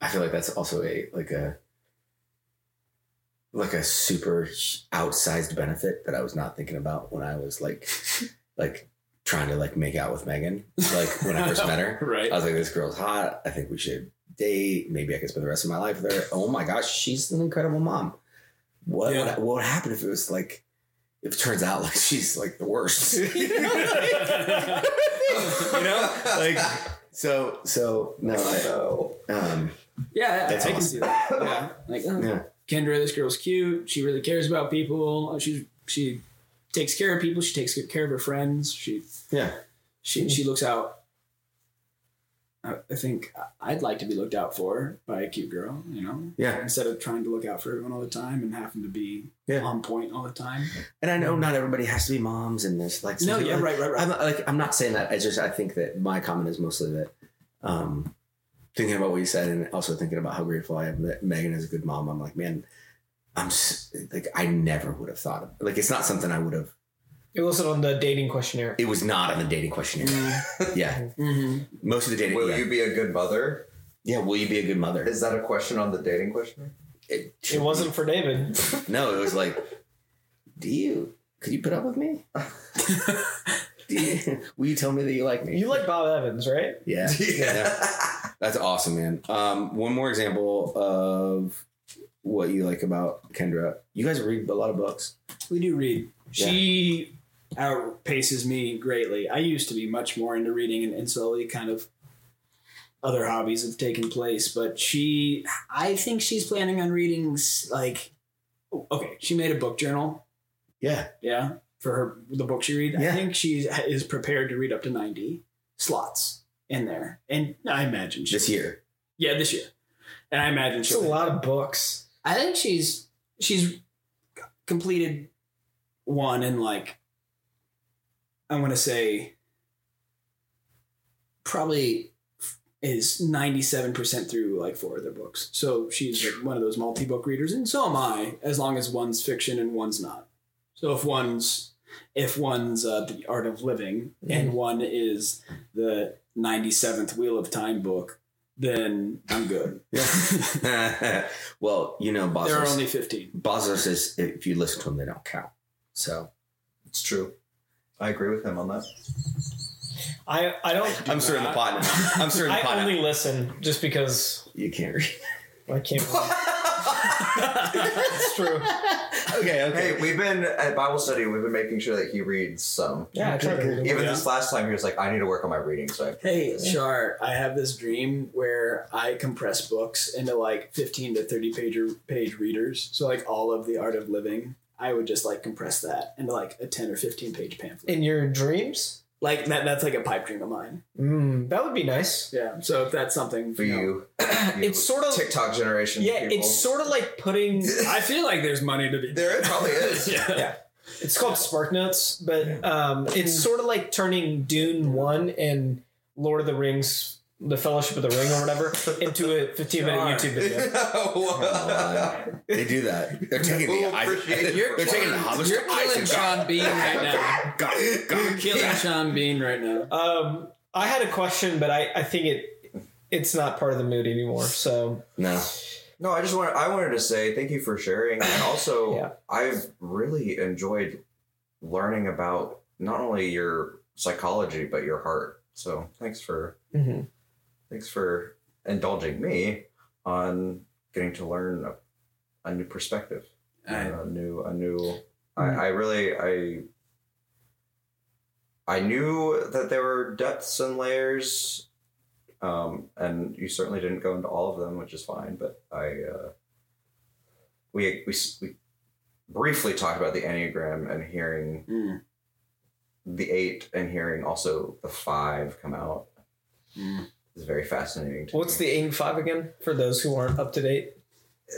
C: I feel like that's also a like a like a super outsized benefit that I was not thinking about when I was like like trying to like make out with Megan. Like when I first met her.
A: right
C: I was like, this girl's hot. I think we should date. Maybe I could spend the rest of my life with her. Oh my gosh, she's an incredible mom. What
A: Yeah.
C: would, what would happen if it was like if it turns out like she's like the worst? you know? Like so so no
D: No.
C: um
A: yeah I,
C: That's
A: I can see that yeah like oh,
C: yeah.
A: Kendra, this girl's cute. She really cares about people. She she takes care of people. She takes good care of her friends. She
C: Yeah.
A: she she looks out. I I think I'd like to be looked out for by a cute girl, you know,
C: Yeah.
A: instead of trying to look out for everyone all the time and having to be
C: Yeah.
A: on point all the time.
C: And I know not everybody has to be moms and this. Like,
A: No, yeah,
C: like,
A: right, right, right.
C: I'm not, like, I'm not saying that. I just, I think that my comment is mostly that, um, thinking about what you said and also thinking about how grateful I am that Megan is a good mom. I'm like, man, I'm like, I never would have thought of like, it's not something I would have.
B: It wasn't on the dating questionnaire.
C: It was not on the dating questionnaire. yeah,
A: Mm-hmm.
C: most of the dating.
D: Will
C: yeah.
D: you be a good mother?
C: yeah, will you be a good mother?
D: Is that a question on the dating questionnaire?
C: It,
B: It wasn't for David.
C: No, it was like, do you? Could you put up with me? Do you, will you tell me that you like me?
B: You like Bob Evans, right?
C: Yeah. yeah. That's awesome, man. Um, one more example of what you like about Kendra. You guys read a lot of books.
A: We do read. She outpaces me greatly. I used to be much more into reading, and, and slowly, kind of, other hobbies have taken place. But she, I think she's planning on reading like, okay, she made a book journal.
C: Yeah.
A: Yeah, for her the book she read. I think she is prepared to read up to ninety slots in there, and I imagine she,
C: This year.
A: Yeah, this year, and I imagine she's
B: a lot of books.
A: I think she's she's completed one in like I want to say probably is 97% through like four of their books. So she's like one of those multi-book readers and so am I as long as one's fiction and one's not. So if one's if one's uh, the art of living and one is the 97th wheel of time book then I'm good.
C: well, you know,
A: there are only 15.
C: Bossos is if you listen to them, they don't count. So
D: It's true. I agree with him on that.
B: I I don't.
C: I'm stirring the pot now. I'm stirring the pot.
B: I
C: pot
B: only
C: now.
B: listen just because
C: You can't read.
B: I can't. it's true.
C: okay, okay.
D: Hey, we've been at Bible study. We've been making sure that he reads some.
B: Yeah, I try to read them.
D: Even
A: Yeah.
D: this last time, he was like, "I need to work on my reading." So I
A: Hey, Shar, I have this dream where I compress books into like 15 to 30 page page readers. So like all of the art of living, I would just like compress that into like a 10 or 15 page pamphlet.
B: In your dreams,
A: Like that that's like a pipe dream of mine.
B: mm, that would be nice.
A: Yeah. So if that's something
D: for
A: know,
D: you,
B: It's sort of-
D: TikTok generation.
B: Yeah,
D: people.
B: it's sort of like putting.
A: I feel like there's money to be
D: there. It probably is.
A: yeah.
B: Yeah. It's called Spark Notes, but um, it's sort of like turning Dune One and Lord of the Rings, the Fellowship of the Ring, or whatever, into a 15 minute YouTube video.
C: on. They do that. They're taking the.
D: We'll
C: I,
D: appreciate
C: they're taking the Hobbits
A: You're killing
C: and
A: Sean Bean right now.
C: Got it. Got
A: You're
C: it.
A: killing Sean Bean right now.
B: Um, I had a question, but I, I think it it's not part of the mood anymore. So
C: No.
D: No, I just want I wanted to say thank you for sharing, and also
B: Yeah.
D: I've really enjoyed learning about not only your psychology but your heart. So thanks for
B: mhm.
D: Thanks for indulging me on getting to learn a, a new perspective, a new a new. I, I really I. I knew that there were depths and layers um, and you certainly didn't go into all of them, which is fine. But I, uh, we, we we briefly talked about the enneagram and hearing
A: Mm.
D: the eight and hearing also the five come out
A: Mm.
D: Is very fascinating. To
B: What's
D: me.
B: the AIM five again for those who aren't up to date?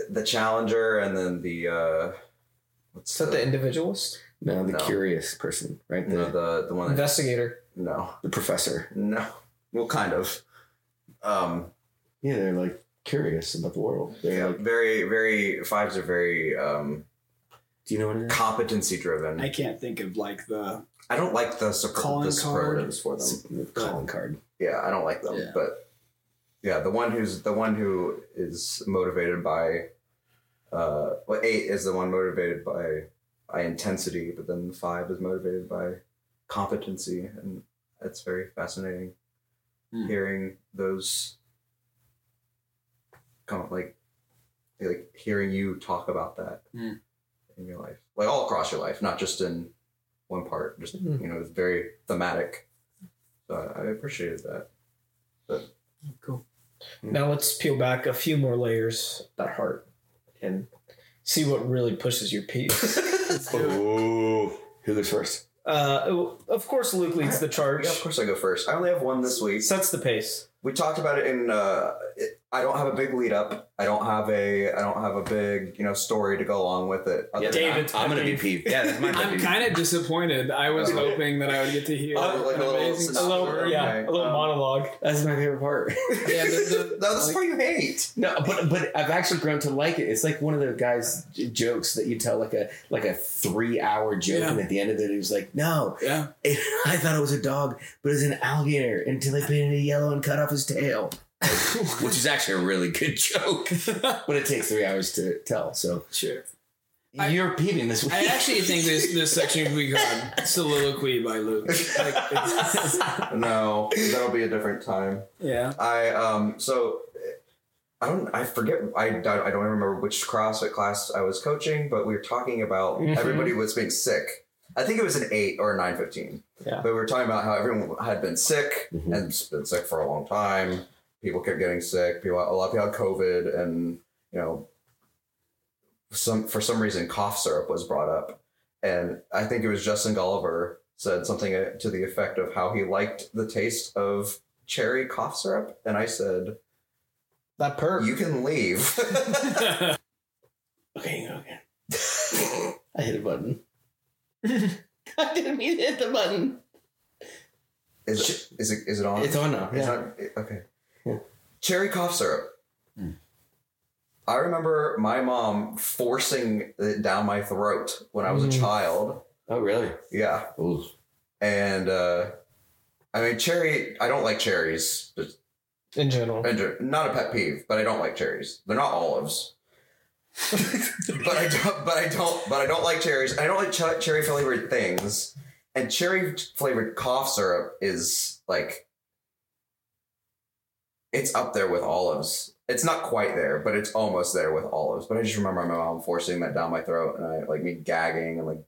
D: the Challenger and then the uh, what's
B: Is that the individualist
C: No, the
D: No.
C: curious person, right? The,
D: no the the one that,
B: investigator?
D: no
C: the professor.
D: no well kind of um
C: Yeah, they're like curious about the world. They're
D: yeah
C: like,
D: very very fives are very um
C: do you know what it is?
D: competency driven.
A: I
D: I,
A: can't think of like the I
D: don't like the, super,
A: Calling
D: the
A: card.
D: superlatives for them.
C: calling card.
D: Yeah, I don't like them.
A: Yeah.
D: But yeah, the one who's the one who is motivated by uh well eight is the one motivated by by intensity, but then five is motivated by competency and it's very fascinating
A: Hmm.
D: hearing those kind of like like hearing you talk about that
A: Hmm.
D: In your life. Like all across your life, not just in one part. Just
B: Hmm.
D: you know, it's very thematic. So I, I appreciated that.
A: cool.
B: Now let's peel back a few more layers of that heart and see what really pushes your peaks.
C: Oh, who goes first?
B: uh, of course, Luke leads the charge.
D: Yeah, of course I go first. I only have one this week.
B: Sets the pace.
D: We talked about it in. Uh, it, I don't have a big lead up. I don't have a. I don't have a big you know story to go along with it. Other
C: Yeah,
D: than-
B: David's
C: I'm, I'm gonna be
B: pet
C: peeved. Yeah, that's my pet
A: I'm kind of disappointed. I was
D: Uh,
A: hoping that I would get to hear
D: Oh, like
A: an
D: a little
A: amazing
D: sus-
B: A little,
A: story.
B: yeah,
D: Okay,
B: a little
D: um,
B: monologue.
C: That's my favorite part.
A: Yeah, the, the,
D: No, that's
A: like-
D: the part you hate.
C: No, but but I've actually grown to like it. It's like one of the guys' jokes that you tell like a like a three hour joke,
A: Yeah.
C: and at the end of it, he was like, "No,
A: yeah.
C: it, I thought it was a dog, but it was an alligator until they painted it yellow and cut off his tail." Which is actually a really good joke, but it takes three hours to tell. So
A: Sure.
C: You're peeving this week.
A: I actually think this this section could be called "Soliloquy" by Luke. Like,
D: No, that'll be a different time.
A: yeah.
D: I um so I don't I forget I, I don't even remember which CrossFit class I was coaching, but we were talking about
B: Mhm.
D: everybody was being sick. I think it was an eight or a nine fifteen.
B: Yeah.
D: But we were talking about how everyone had been sick
C: Mhm.
D: and been sick for a long time. People kept getting sick. People a lot of people had COVID, and you know, some for some reason cough syrup was brought up, and I think it was Justin Gulliver said something uh, to the effect of how he liked the taste of cherry cough syrup, and I said,
B: That perk.
D: "You can leave."
C: okay, okay. I hit a button. I didn't mean to hit the button.
D: is it, is it is it on?
C: It's on now.
D: It's
C: Yeah.
D: not- okay.
C: Yeah.
D: Cherry cough syrup.
A: Hmm.
D: I remember my mom forcing it down my throat when I was a
B: Mm.
D: child.
C: Oh, really?
D: Yeah.
C: Ooh.
D: And uh I mean cherry I don't like cherries. Just
B: in general.
D: and not a pet peeve, but I don't like cherries. They're not olives. but I don't but I don't but I don't like cherries. I don't like ch- cherry flavored things. And cherry flavored cough syrup is like it's up there with olives. It's not quite there, but it's almost there with olives. But I just remember my mom forcing that down my throat and I like me gagging and like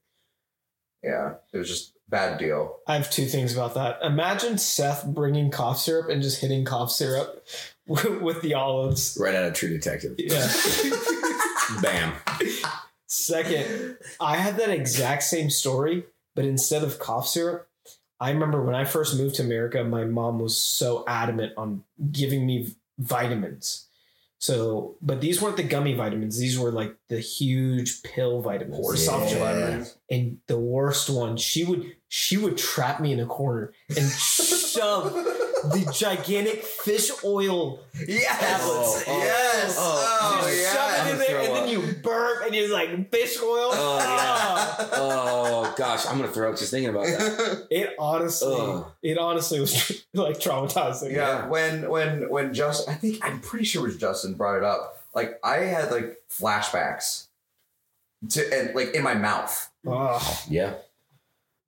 D: yeah, it was just bad deal.
B: I have two things about that. Imagine Seth bringing cough syrup and just hitting cough syrup with with the olives.
C: Right out of True Detective.
B: Yeah.
C: Bam.
B: Second, I had that exact same story, but instead of cough syrup, I remember when I first moved to America, my mom was so adamant on giving me vitamins. So, but these weren't the gummy vitamins. These were like the huge pill vitamins.
D: Or
C: Yeah.
B: soft gel
C: Yeah.
B: vitamins. And the worst one, she would she would trap me in a corner and shove the gigantic fish oil
D: Yes.
B: Tablets.
D: Yes.
C: Oh.
D: Oh,
B: just
D: yeah.
B: shove it in there, and
C: throw
B: then you burp, and you're like fish oil.
C: Oh,
B: Ah.
C: Oh gosh, I'm gonna throw up just thinking about that.
B: It honestly,
C: Ugh.
B: it honestly was like traumatizing.
D: yeah,
C: Yeah.
D: when when when Justin, I think I'm pretty sure it was Justin brought it up. Like I had like flashbacks to and like in my mouth
B: Oh,
C: Yeah.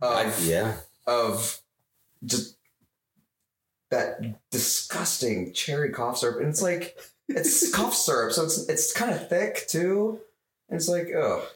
D: of
C: I- yeah.
D: of just that disgusting cherry cough syrup, and it's like it's cough syrup, so it's it's kind of thick too. And it's like, oh,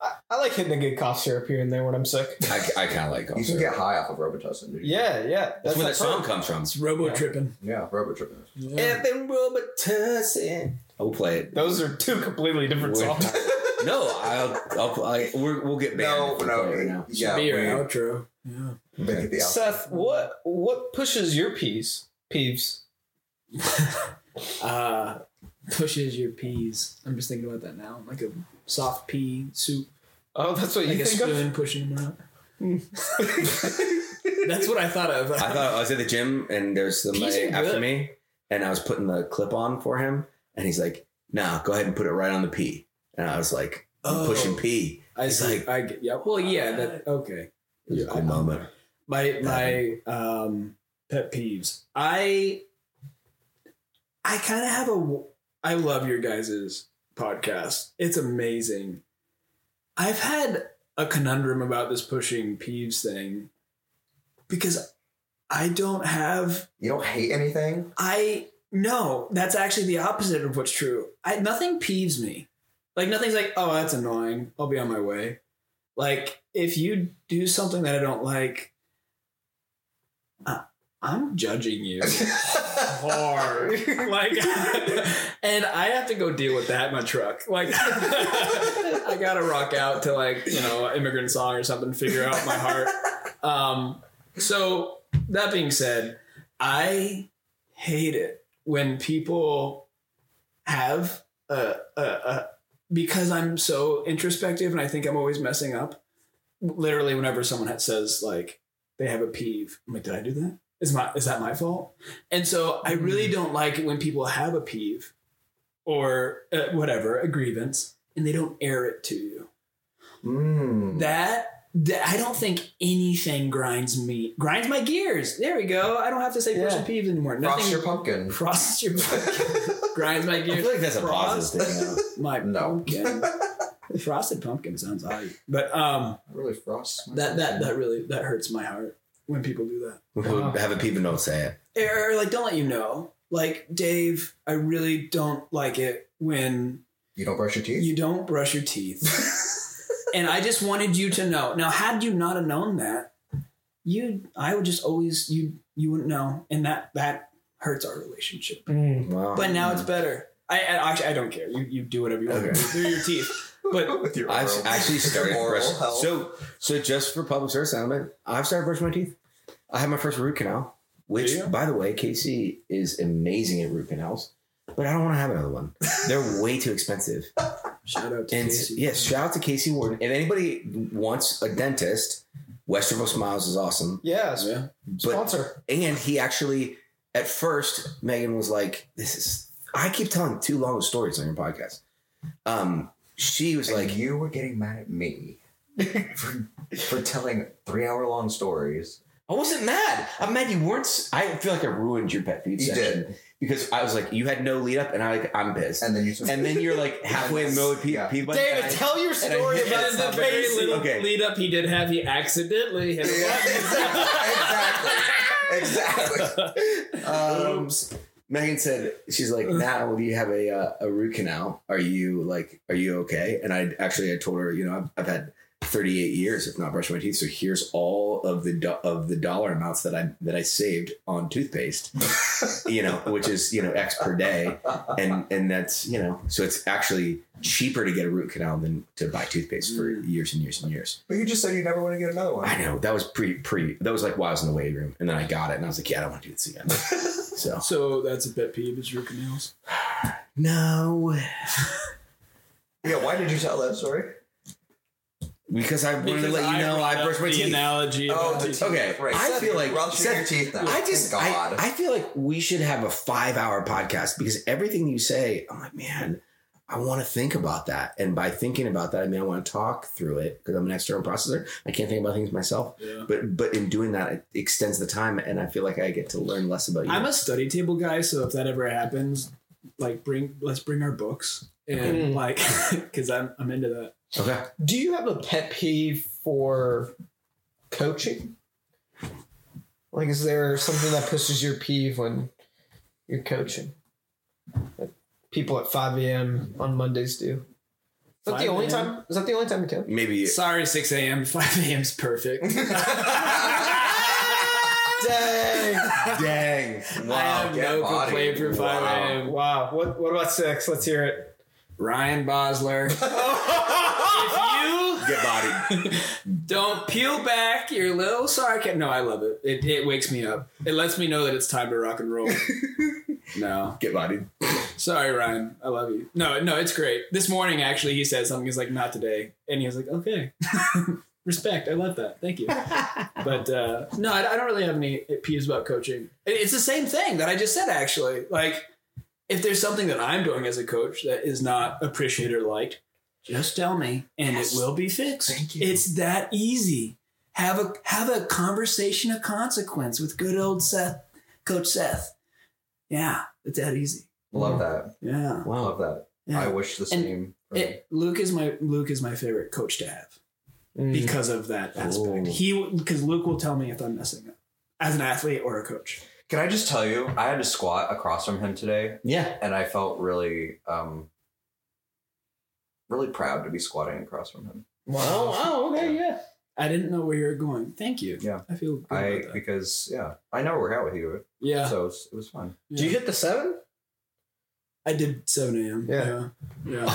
B: I, I like hitting a good cough syrup here and there when I'm sick.
C: I, I kind of like
D: you
C: cough
D: can
C: syrup.
D: get high off of Robitussin. dude.
B: Yeah, yeah.
C: That's where that
B: that
C: song comes from.
A: It's robo tripping.
D: yeah, Robitussin.
A: Yeah.
C: Evan Robitussin. I will play it.
B: Those are two completely different
C: Wait.
B: songs.
C: No, I'll, I'll I, we're, we'll get banned.
D: No,
C: if we
D: no,
C: play it right now.
D: yeah,
A: Be your
D: we-
A: outro. Yeah.
D: Make it the outro.
B: Seth, what what pushes your peas? Peeves.
A: Uh, pushes your peas. I'm just thinking about that now. Like a soft pea soup.
B: Oh, that's what
A: Like
B: you
A: a
B: think of.
A: Like a spoon pushing them out. That's what I thought of.
C: I thought I was at the gym and there's somebody
A: Peas
C: after
A: good.
C: me, and I was putting the clip on for him, and he's like, "Nah, go ahead and put it right on the P." And I was like, "I'm
A: Oh.
C: pushing P."
A: I
C: He's
A: see.
C: like-
A: I. Yeah. Well, yeah. That okay.
C: It was a
A: Yeah,
C: cool
A: I-
C: moment.
A: My my um pet peeves. I I kind of have a. I love your guys' podcast. It's amazing. I've had a conundrum about this pushing peeves thing because I don't have
D: You don't hate anything?
A: I no, that's actually the opposite of what's true. I nothing peeves me. Like nothing's like, oh, that's annoying. I'll be on my way. Like if you do something that I don't like, uh, I'm judging you hard. like, and I have to go deal with that in my truck. Like, I gotta rock out to like you know immigrant song or something, figure out my heart. Um, so that being said, I hate it when people have a, a, a because I'm so introspective and I think I'm always messing up. Literally, whenever someone ha- says like they have a peeve, I'm like, did I do that? Is my is that my fault? And so I really don't like it when people have a peeve or uh, whatever a grievance and they don't air it to you.
D: Mm.
A: That, that I don't think anything grinds me grinds my gears. There we go. I don't have to say
B: Yeah.
A: pushing peeves anymore.
D: Frost
A: Nothing
D: your pumpkin.
A: frosts your pumpkin. grinds my gears.
C: I feel like that's a
A: Frost
C: positive thing.
A: My
D: No.
A: pumpkin. Frosted pumpkin sounds high, but um,
D: really frost.
A: that that that really that hurts my heart when people do that.
C: When people
B: Wow.
C: have a peep and don't say it.
A: Or like, don't let you know. Like Dave, I really don't like it when
D: You don't brush your teeth?
A: you don't brush your teeth. and I just wanted you to know. Now, had you not have known that, you, I would just always you you wouldn't know, and that that hurts our relationship.
B: Mm.
C: Wow.
A: But now it's better. I, I actually I don't care. You you do whatever you want
C: Okay.
A: to do through your teeth. But
D: your
C: I've
D: oral-
C: actually started
D: oral
C: brushing.
D: health.
C: So, so just for public service announcement, I've started brushing my teeth. I had my first root canal, which,
A: Do you?
C: by the way, Casey is amazing at root canals, but I don't want to have another one. They're way too expensive.
A: shout out to
C: And
A: Casey.
C: yes, shout out to Casey Warden. If anybody wants a dentist, Westerville Smiles is awesome.
B: Yes.
A: Yeah.
C: But
B: Sponsor.
C: and he actually, at first, Megan was like, "This is." I keep telling too long of stories on your podcast. Um, she was
D: And
C: like,
D: you were getting mad at me for, for telling three hour long stories.
C: I wasn't mad. I'm mad you weren't. I feel like I ruined your pet peeve
D: You
C: section
D: did.
C: because I was like, you had no lead up, and I like, I'm pissed. And,
D: And then you took
C: then you're like halfway in the middle of pe-
D: Yeah.
C: peeve button,
B: David,
C: and I-
B: tell your story
C: hit
B: about
C: it.
B: the
A: the very little
C: Okay.
A: lead up he did have, he accidentally hit a
D: exactly. Exactly.
C: um, Megan said she's like, now do you have a uh, a root canal? Are you like, are you okay? And I actually I told her, you know, I've, I've had 38 years of not brushing my teeth, so here's all of the do- of the dollar amounts that I that I saved on toothpaste, you know, which is you know X per day, and and that's you know, so it's actually cheaper to get a root canal than to buy toothpaste for years and years and years.
D: But you just said you never want to get another one.
C: I know that was pre pre that was like while I was in the waiting room, and then I got it, and I was like, yeah, I don't want to do this again. so
A: So that's a pet peeve is root canals.
C: no,
D: Yeah, why did you tell that story?
C: because I wanted to let you know
A: brought
C: I
A: up
C: brush my
A: the
C: teeth.
A: analogy.
D: Oh,
A: about
D: the
A: teeth.
D: teeth.
C: Okay,
D: Right.
C: I
D: Seth,
C: feel like
D: brushing
C: Seth,
D: your teeth now.
C: I just,
D: Thank
C: I,
D: God.
C: I feel like we should have a five-hour podcast because everything you say, I'm like, man, I want to think about that, and by thinking about that, I mean, I want to talk through it because I'm an external processor. I can't think about things myself,
A: Yeah.
C: but but in doing that, it extends the time, and I feel like I get to learn less about you.
A: I'm a study table guy, so if that ever happens, like bring let's bring our books and
B: Mm.
A: like because I'm I'm into that.
C: okay.
B: Do you have a pet peeve for coaching? Like, is there something that pushes your peeve when you're coaching? Like people at 5 a.m. on Mondays do. Is that the only time? Is that the only time you coach?
C: Maybe
A: Sorry, 6 a.m. 5 a.m. is perfect.
B: Dang!
C: dang.
A: I
C: Wow.
A: have
D: get
A: no
D: body.
A: complaint for 5
D: Wow.
A: a.m.
B: wow. What What about six? Let's hear it.
A: Ryan Bosler.
C: get bodied.
A: Don't peel back your little sarcasm. No, I love it. it. It wakes me up. It lets me know that it's time to rock and roll. no,
C: Get bodied.
A: sorry, Ryan. I love you. No, no, it's great. This morning, actually, he said something. He's like, "Not today," and he was like, "Okay." Respect. I love that. Thank you. But uh, no, I, I don't really have any peeves about coaching. It- It's the same thing that I just said. Actually, like if there's something that I'm doing as a coach that is not appreciated or liked, just tell me, and
C: Yes.
A: it will be fixed.
C: Thank you.
A: It's that easy. Have a have a conversation of consequence with good old Seth, Coach Seth. Yeah, it's that easy.
D: Love that.
A: Yeah,
C: Wow.
D: Love that.
A: yeah.
D: I wish the
A: And
D: same.
A: It, Luke is my Luke is my favorite coach to have
B: Mm.
A: because of that aspect.
C: Ooh.
A: He because Luke will tell me if I'm messing up as an athlete or a coach.
D: Can I just tell you, I had to squat across from him today,
C: Yeah.
D: and I felt really, um, really proud to be squatting across from him.
C: Oh, wow. Okay. Yeah.
A: I didn't know where you were going. Thank you.
D: Yeah.
A: I feel good
D: I
A: about that.
D: because yeah, I never work out with you,
A: Yeah,
D: so it was, it was fun.
A: yeah.
B: Do you hit the seven?
A: I did 7 a.m.
B: Yeah.
A: yeah,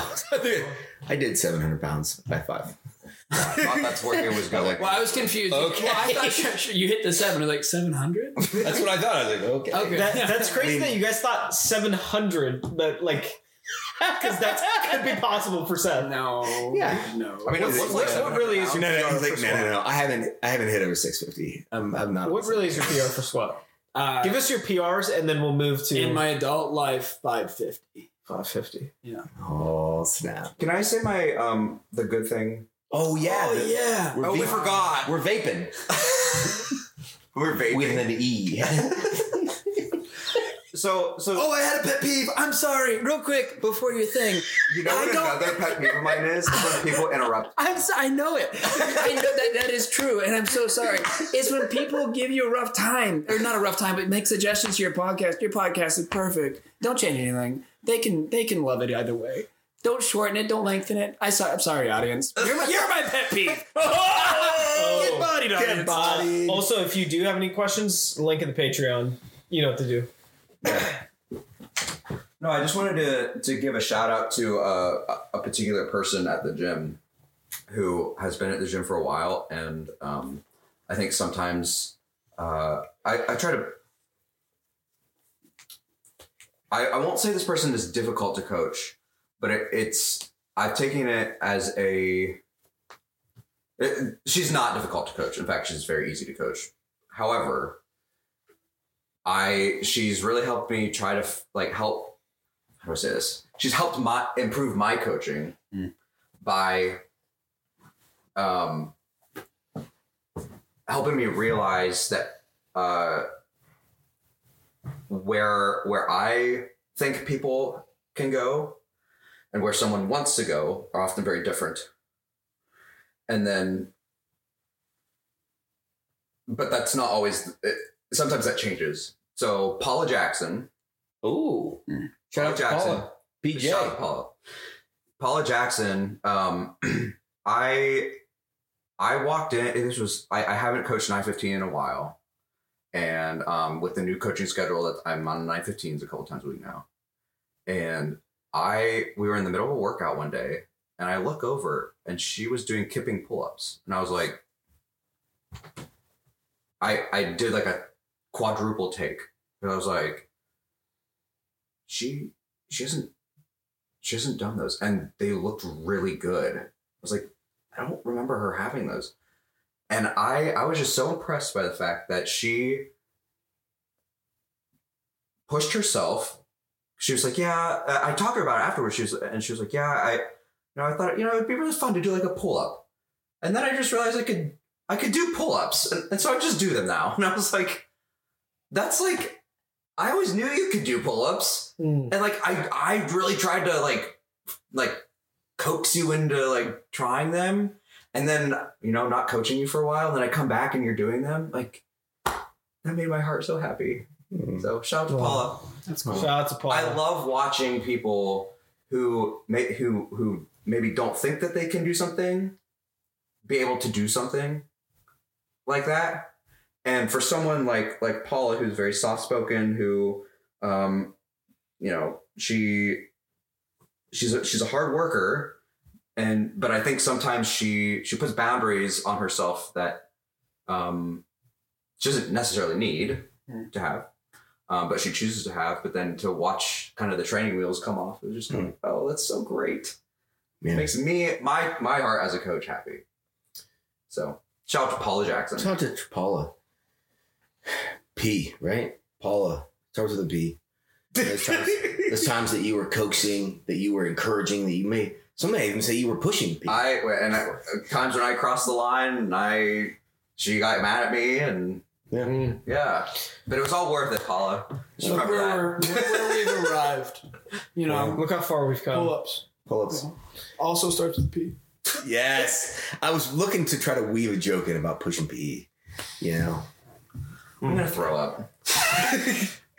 A: yeah.
C: I did 700 pounds by five.
D: I thought that's where it was going.
A: Well, I was confused.
C: Okay.
A: Well, I thought you- you hit the seven. I was like 700.
C: That's what I thought. I was like, okay.
A: Okay.
B: That, that's crazy
C: I mean-
B: that you guys thought 700, but like, because that could be possible for Seth.
A: No.
C: Yeah.
A: No.
D: I mean,
B: What's-
D: it looks
B: what-
D: like
B: what really is
C: No,
B: your
C: no,
B: PR
C: he's like,
B: for
C: no, no, no. I haven't, I haven't hit over 650. I'm, I'm not.
B: What really is your PR for squat?
A: Uh,
B: Give us your PRs and then we'll move to
A: in my adult life 550.
B: 550.
A: Yeah.
C: Oh snap!
D: Can I say my um the good thing?
C: Oh yeah.
A: oh
C: the-
A: yeah.
C: We're
D: Oh, we
C: va-
D: forgot.
C: We're vaping
D: We're vaping.
C: with an E.
D: so so
A: Oh, I had a pet peeve. I'm sorry. Real quick before your thing.
D: you know
A: I
D: what
A: don't-
D: another pet peeve of mine is when people interrupt.
A: I'm so, I know it. I know that that is true, and I'm so sorry. It's when people give you a rough time, or not a rough time, but make suggestions to your podcast. Your podcast is perfect. Don't change anything. They can they can love it either way. Don't shorten it. Don't lengthen it. I saw, I'm sorry, audience. You're my, you're my pet peeve. Oh, get bodied, audience.
C: bodied.
B: Also, if you do have any questions, link in the Patreon. You know what to do.
D: No, I just wanted to to give a shout out to uh, a a particular person at the gym who has been at the gym for a while, and um, I think sometimes uh, I, I try to. I, I won't say this person is difficult to coach, but it, it's I've taken it as a. it- she's not difficult to coach. In fact, she's very easy to coach. However, I she's really helped me try to like help how do I say this? She's helped my improve my coaching
A: Mm.
D: by um helping me realize that uh where where I think people can go and where someone wants to go are often very different. And then but that's not always it, sometimes that changes. So Paula Jackson
C: Ooh. Shout out to
D: Jackson.
C: Paula. PJ.
D: Shout out Paula. Paula Jackson. Um, I I walked in. This was I, I haven't coached nine fifteen in a while, and um, with the new coaching schedule that I'm on nine fifteens a couple times a week now, and I we were in the middle of a workout one day, and I look over and she was doing kipping pull ups, and I was like, I I did like a quadruple take, and I was like, she she hasn't she hasn't done those. And they looked really good. I was like i don't remember her having those. And i i was just so impressed by the fact that she pushed herself. She was like yeah i talked to her about it afterwards. She was and she was like yeah i you know i thought you know it'd be really fun to do like a pull-up. And then i just realized i could i could do pull-ups. And, and so i just do them now. And i was like that's like i always knew you could do pull-ups and like I I really tried to like like coax you into like trying them and then you know not coaching you for a while and then I come back and you're doing them like that made my heart so happy.
C: Mm.
D: So shout out to
B: Wow.
D: Paula.
A: That's cool.
B: Shout out to Paula.
D: I love watching people who may who who maybe don't think that they can do something be able to do something like that. And for someone like like Paula who's very soft spoken who um you know she she's a, she's a hard worker and but I think sometimes she she puts boundaries on herself that um, she doesn't necessarily need
A: Mm.
D: to have, um, but she chooses to have. But then to watch kind of the training wheels come off, it was just like, oh, that's so great.
C: Yeah.
D: It makes me my my heart as a coach happy. So shout out to Paula Jackson.
C: Shout out to Paula. P, right? Paula. Starts with a P. There's times, those times that you were coaxing, that you were encouraging, that you may some may even say you were pushing P.
D: I and I, times when I crossed the line and I she got mad at me and
C: yeah.
D: Yeah, but it was all worth it, Paula. Just
A: Look
D: remember
A: where,
D: that.
A: we're, look where we've arrived. You know,
B: Look how far we've come.
A: pull ups.
C: Pull ups.
A: Also starts with P.
C: Yes. I was looking to try to weave a joke in about pushing PE. You know,
D: I'm gonna mm. throw up.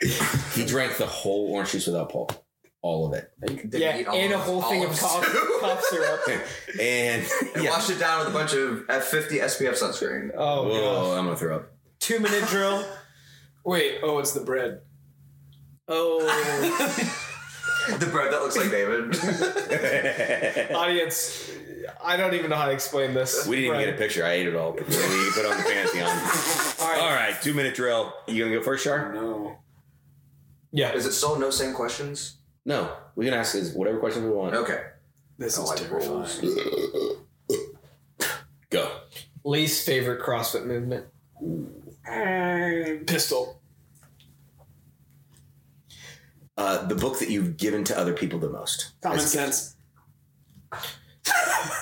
C: he drank the whole orange juice without pulp, all of it,
D: Did
B: yeah,
D: eat
B: and a
D: olives-
B: whole thing of
D: olives
B: cough, cough syrup.
C: and
D: and
C: yeah.
D: washed it down with a bunch of F50 SPF sunscreen.
B: Oh,
C: Whoa,
B: God.
C: I'm gonna throw up.
B: Two minute drill.
A: Wait, oh, it's the bread.
B: Oh,
D: the bread that looks like David.
B: audience. I don't even know how to explain this.
C: we didn't even get a picture. I ate it all. before we put on the Pantheon.
B: All right.
C: All right, two minute drill. You gonna go first, Shar?
A: No.
B: Yeah.
D: Is it still no same questions?
C: No, we can ask us whatever questions we want.
D: Okay.
A: This is
D: like
A: terrifying.
C: Go.
B: Least favorite CrossFit movement.
A: Uh, Pistol.
C: Uh, the book that you've given to other people the most.
A: Common
C: As-
A: sense.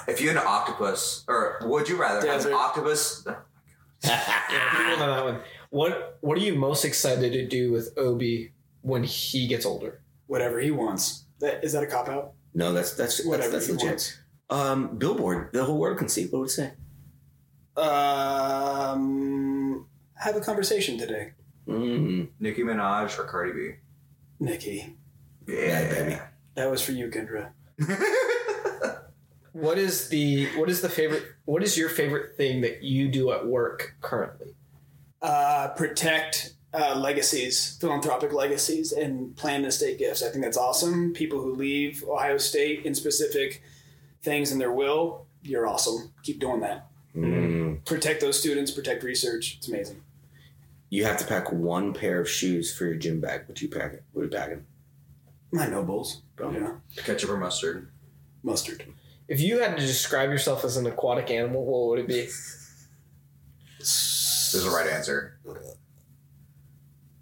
D: If you had an octopus, or would you rather have
A: Desert.
D: an octopus?
B: People know that one. What What are you most excited to do with Obi when he gets older?
A: Whatever he wants. That is that a cop out?
C: no, that's that's that's,
A: Whatever
C: that's
A: he
C: legit.
A: wants.
C: Um, Billboard, the whole world can see. What would it say?
A: Um, have a conversation today,
C: Mm.
D: Nicki Minaj or Cardi B?
A: Nikki.
C: Yeah, baby.
A: That was for you, Kendra.
B: What is the What is the favorite? What is your favorite thing that you do at work currently?
A: Uh, protect uh, legacies, philanthropic legacies, and plan estate gifts. I think that's awesome. People who leave Ohio State in specific things in their will, you're awesome. Keep doing that.
C: Mm.
A: Protect those students. Protect research. It's amazing.
C: You have to pack one pair of shoes for your gym bag. What you packing? What are you packing?
A: My NOBULLs. Yeah.
D: Ketchup or mustard?
A: Mustard.
B: If you had to describe yourself as an aquatic animal, what would it be?
D: There's a right answer.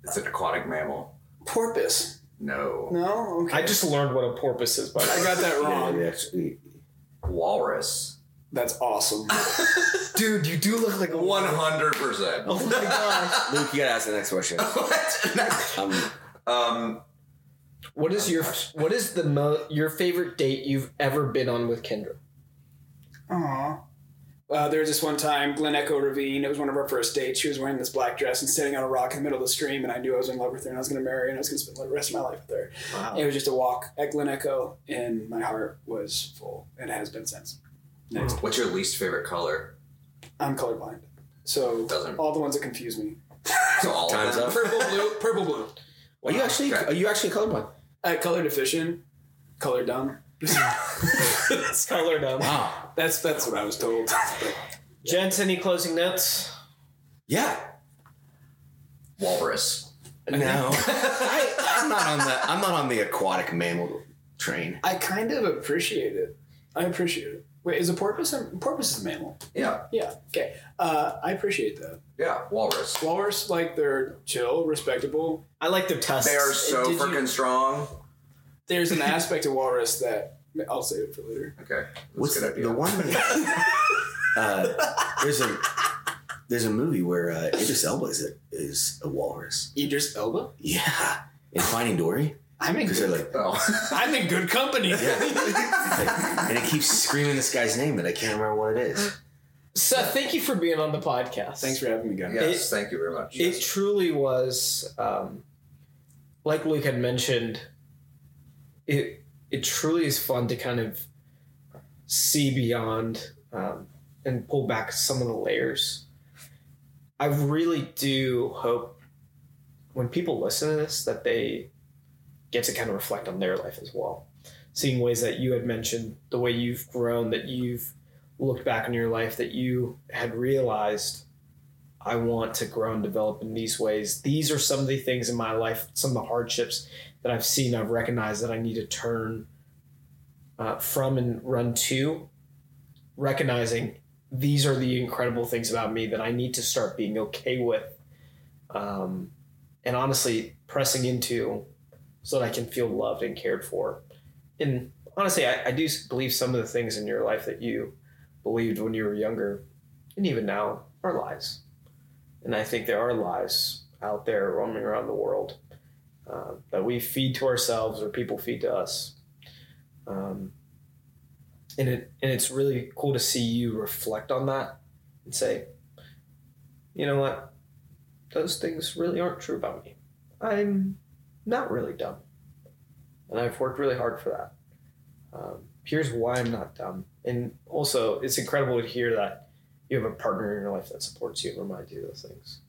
D: It's an aquatic mammal.
A: Porpoise.
D: No.
A: No. Okay.
B: I just learned what a porpoise is, but
A: I got that wrong.
C: Yeah, actually,
D: Walrus.
A: That's awesome.
B: dude, you do look like a
D: One hundred percent.
B: Oh my gosh!
C: Luke, you gotta ask the next question. Um,
D: Um,
B: What is your What is the mo- your favorite date you've ever been on with Kendra?
A: Aw. Uh, there was this one time, Glen Echo Ravine. It was one of our first dates. She was wearing this black dress and sitting on a rock in the middle of the stream, and I knew I was in love with her, and I was going to marry her, and I was going to spend the rest of my life with her.
B: Wow.
A: It was just a walk at Glen Echo, and my heart was full, and it has been since. Next,
D: what's your least favorite color?
A: I'm colorblind, so
D: Doesn't.
A: all the ones that confuse me:
D: So all
C: Time's
D: of them.
C: up.
A: purple, blue, purple, blue.
C: are you actually
D: Okay.
C: are you actually colorblind?
A: Uh, color deficient, color dumb.
B: Color dumb.
C: Wow.
A: that's that's what I was told. But
B: Gents, any closing notes?
C: Yeah.
D: Walrus.
C: No. I, I'm not on the I'm not on the aquatic mammal train.
A: I kind of appreciate it. I appreciate it. Wait, is a porpoise a porpoise is a mammal?
D: Yeah.
A: Yeah. Okay. Uh, I appreciate that.
D: Yeah. Walrus.
A: Walrus, like they're chill, respectable.
B: I like their tusks.
D: They are so
A: Did you-
D: freaking strong.
A: There's an aspect of walrus that I'll save it for later.
D: Okay. That's
C: What's
D: a
C: the,
D: good idea.
C: the one? uh, there's a there's a movie where uh, Idris Elba is a, is a walrus.
A: Idris Elba.
C: Yeah. In Finding Dory,
A: I'm in
C: because they're
A: good.
C: like,
D: Oh.
A: I'm in good company.
C: yeah. and it keeps screaming this guy's name, but I can't remember what it is.
B: Seth, thank you for being on the podcast.
A: Thanks for having me, guys.
D: yes. thank you very much.
B: It truly was, um, like Luke had mentioned, it it truly is fun to kind of see beyond um, and pull back some of the layers. I really do hope when people listen to this that they get to kind of reflect on their life as well. seeing ways that you had mentioned, the way you've grown, that you've looked back in your life, that you had realized, I want to grow and develop in these ways. These are some of the things in my life, some of the hardships that I've seen, I've recognized that I need to turn uh, from and run to, recognizing these are the incredible things about me that I need to start being okay with. Um, and honestly, pressing into so that I can feel loved and cared for. And honestly, I, I do believe some of the things in your life that you believed when you were younger and even now are lies. And I think there are lies out there roaming around the world uh, that we feed to ourselves or people feed to us. Um, and it and it's really cool to see you reflect on that and say, you know what, those things really aren't true about me. I'm not really dumb, and I've worked really hard for that. Um, here's why I'm not dumb, and also it's incredible to hear that you have a partner in your life that supports you and reminds you of those things.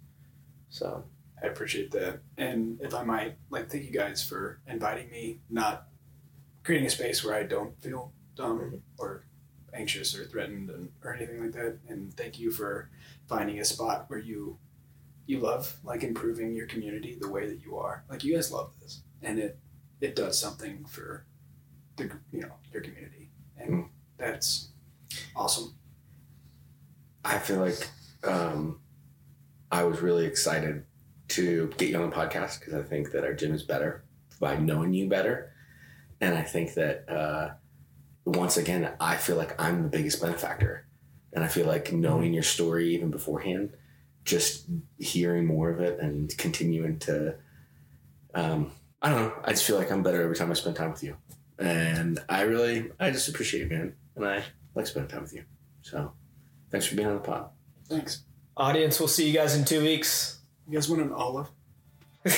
B: So
A: I appreciate that. And if I might, like, thank you guys for inviting me, not creating a space where I don't feel dumb or anxious or threatened and, or anything like that. And thank you for finding a spot where you you love like improving your community the way that you are. Like you guys love this, and it it does something for the you know your community, and
C: Mm.
A: that's awesome.
C: I feel like um, I was really excited to get you on the podcast because I think that our gym is better by knowing you better. And I think that uh, once again, I feel like I'm the biggest benefactor. And I feel like knowing your story even beforehand, just hearing more of it and continuing to, um, I don't know, I just feel like I'm better every time I spend time with you. And I really, I just appreciate it, man. And I like spending time with you. So thanks for being on the pod.
A: Thanks.
B: audience, we'll see you guys in two weeks.
A: You guys want an olive?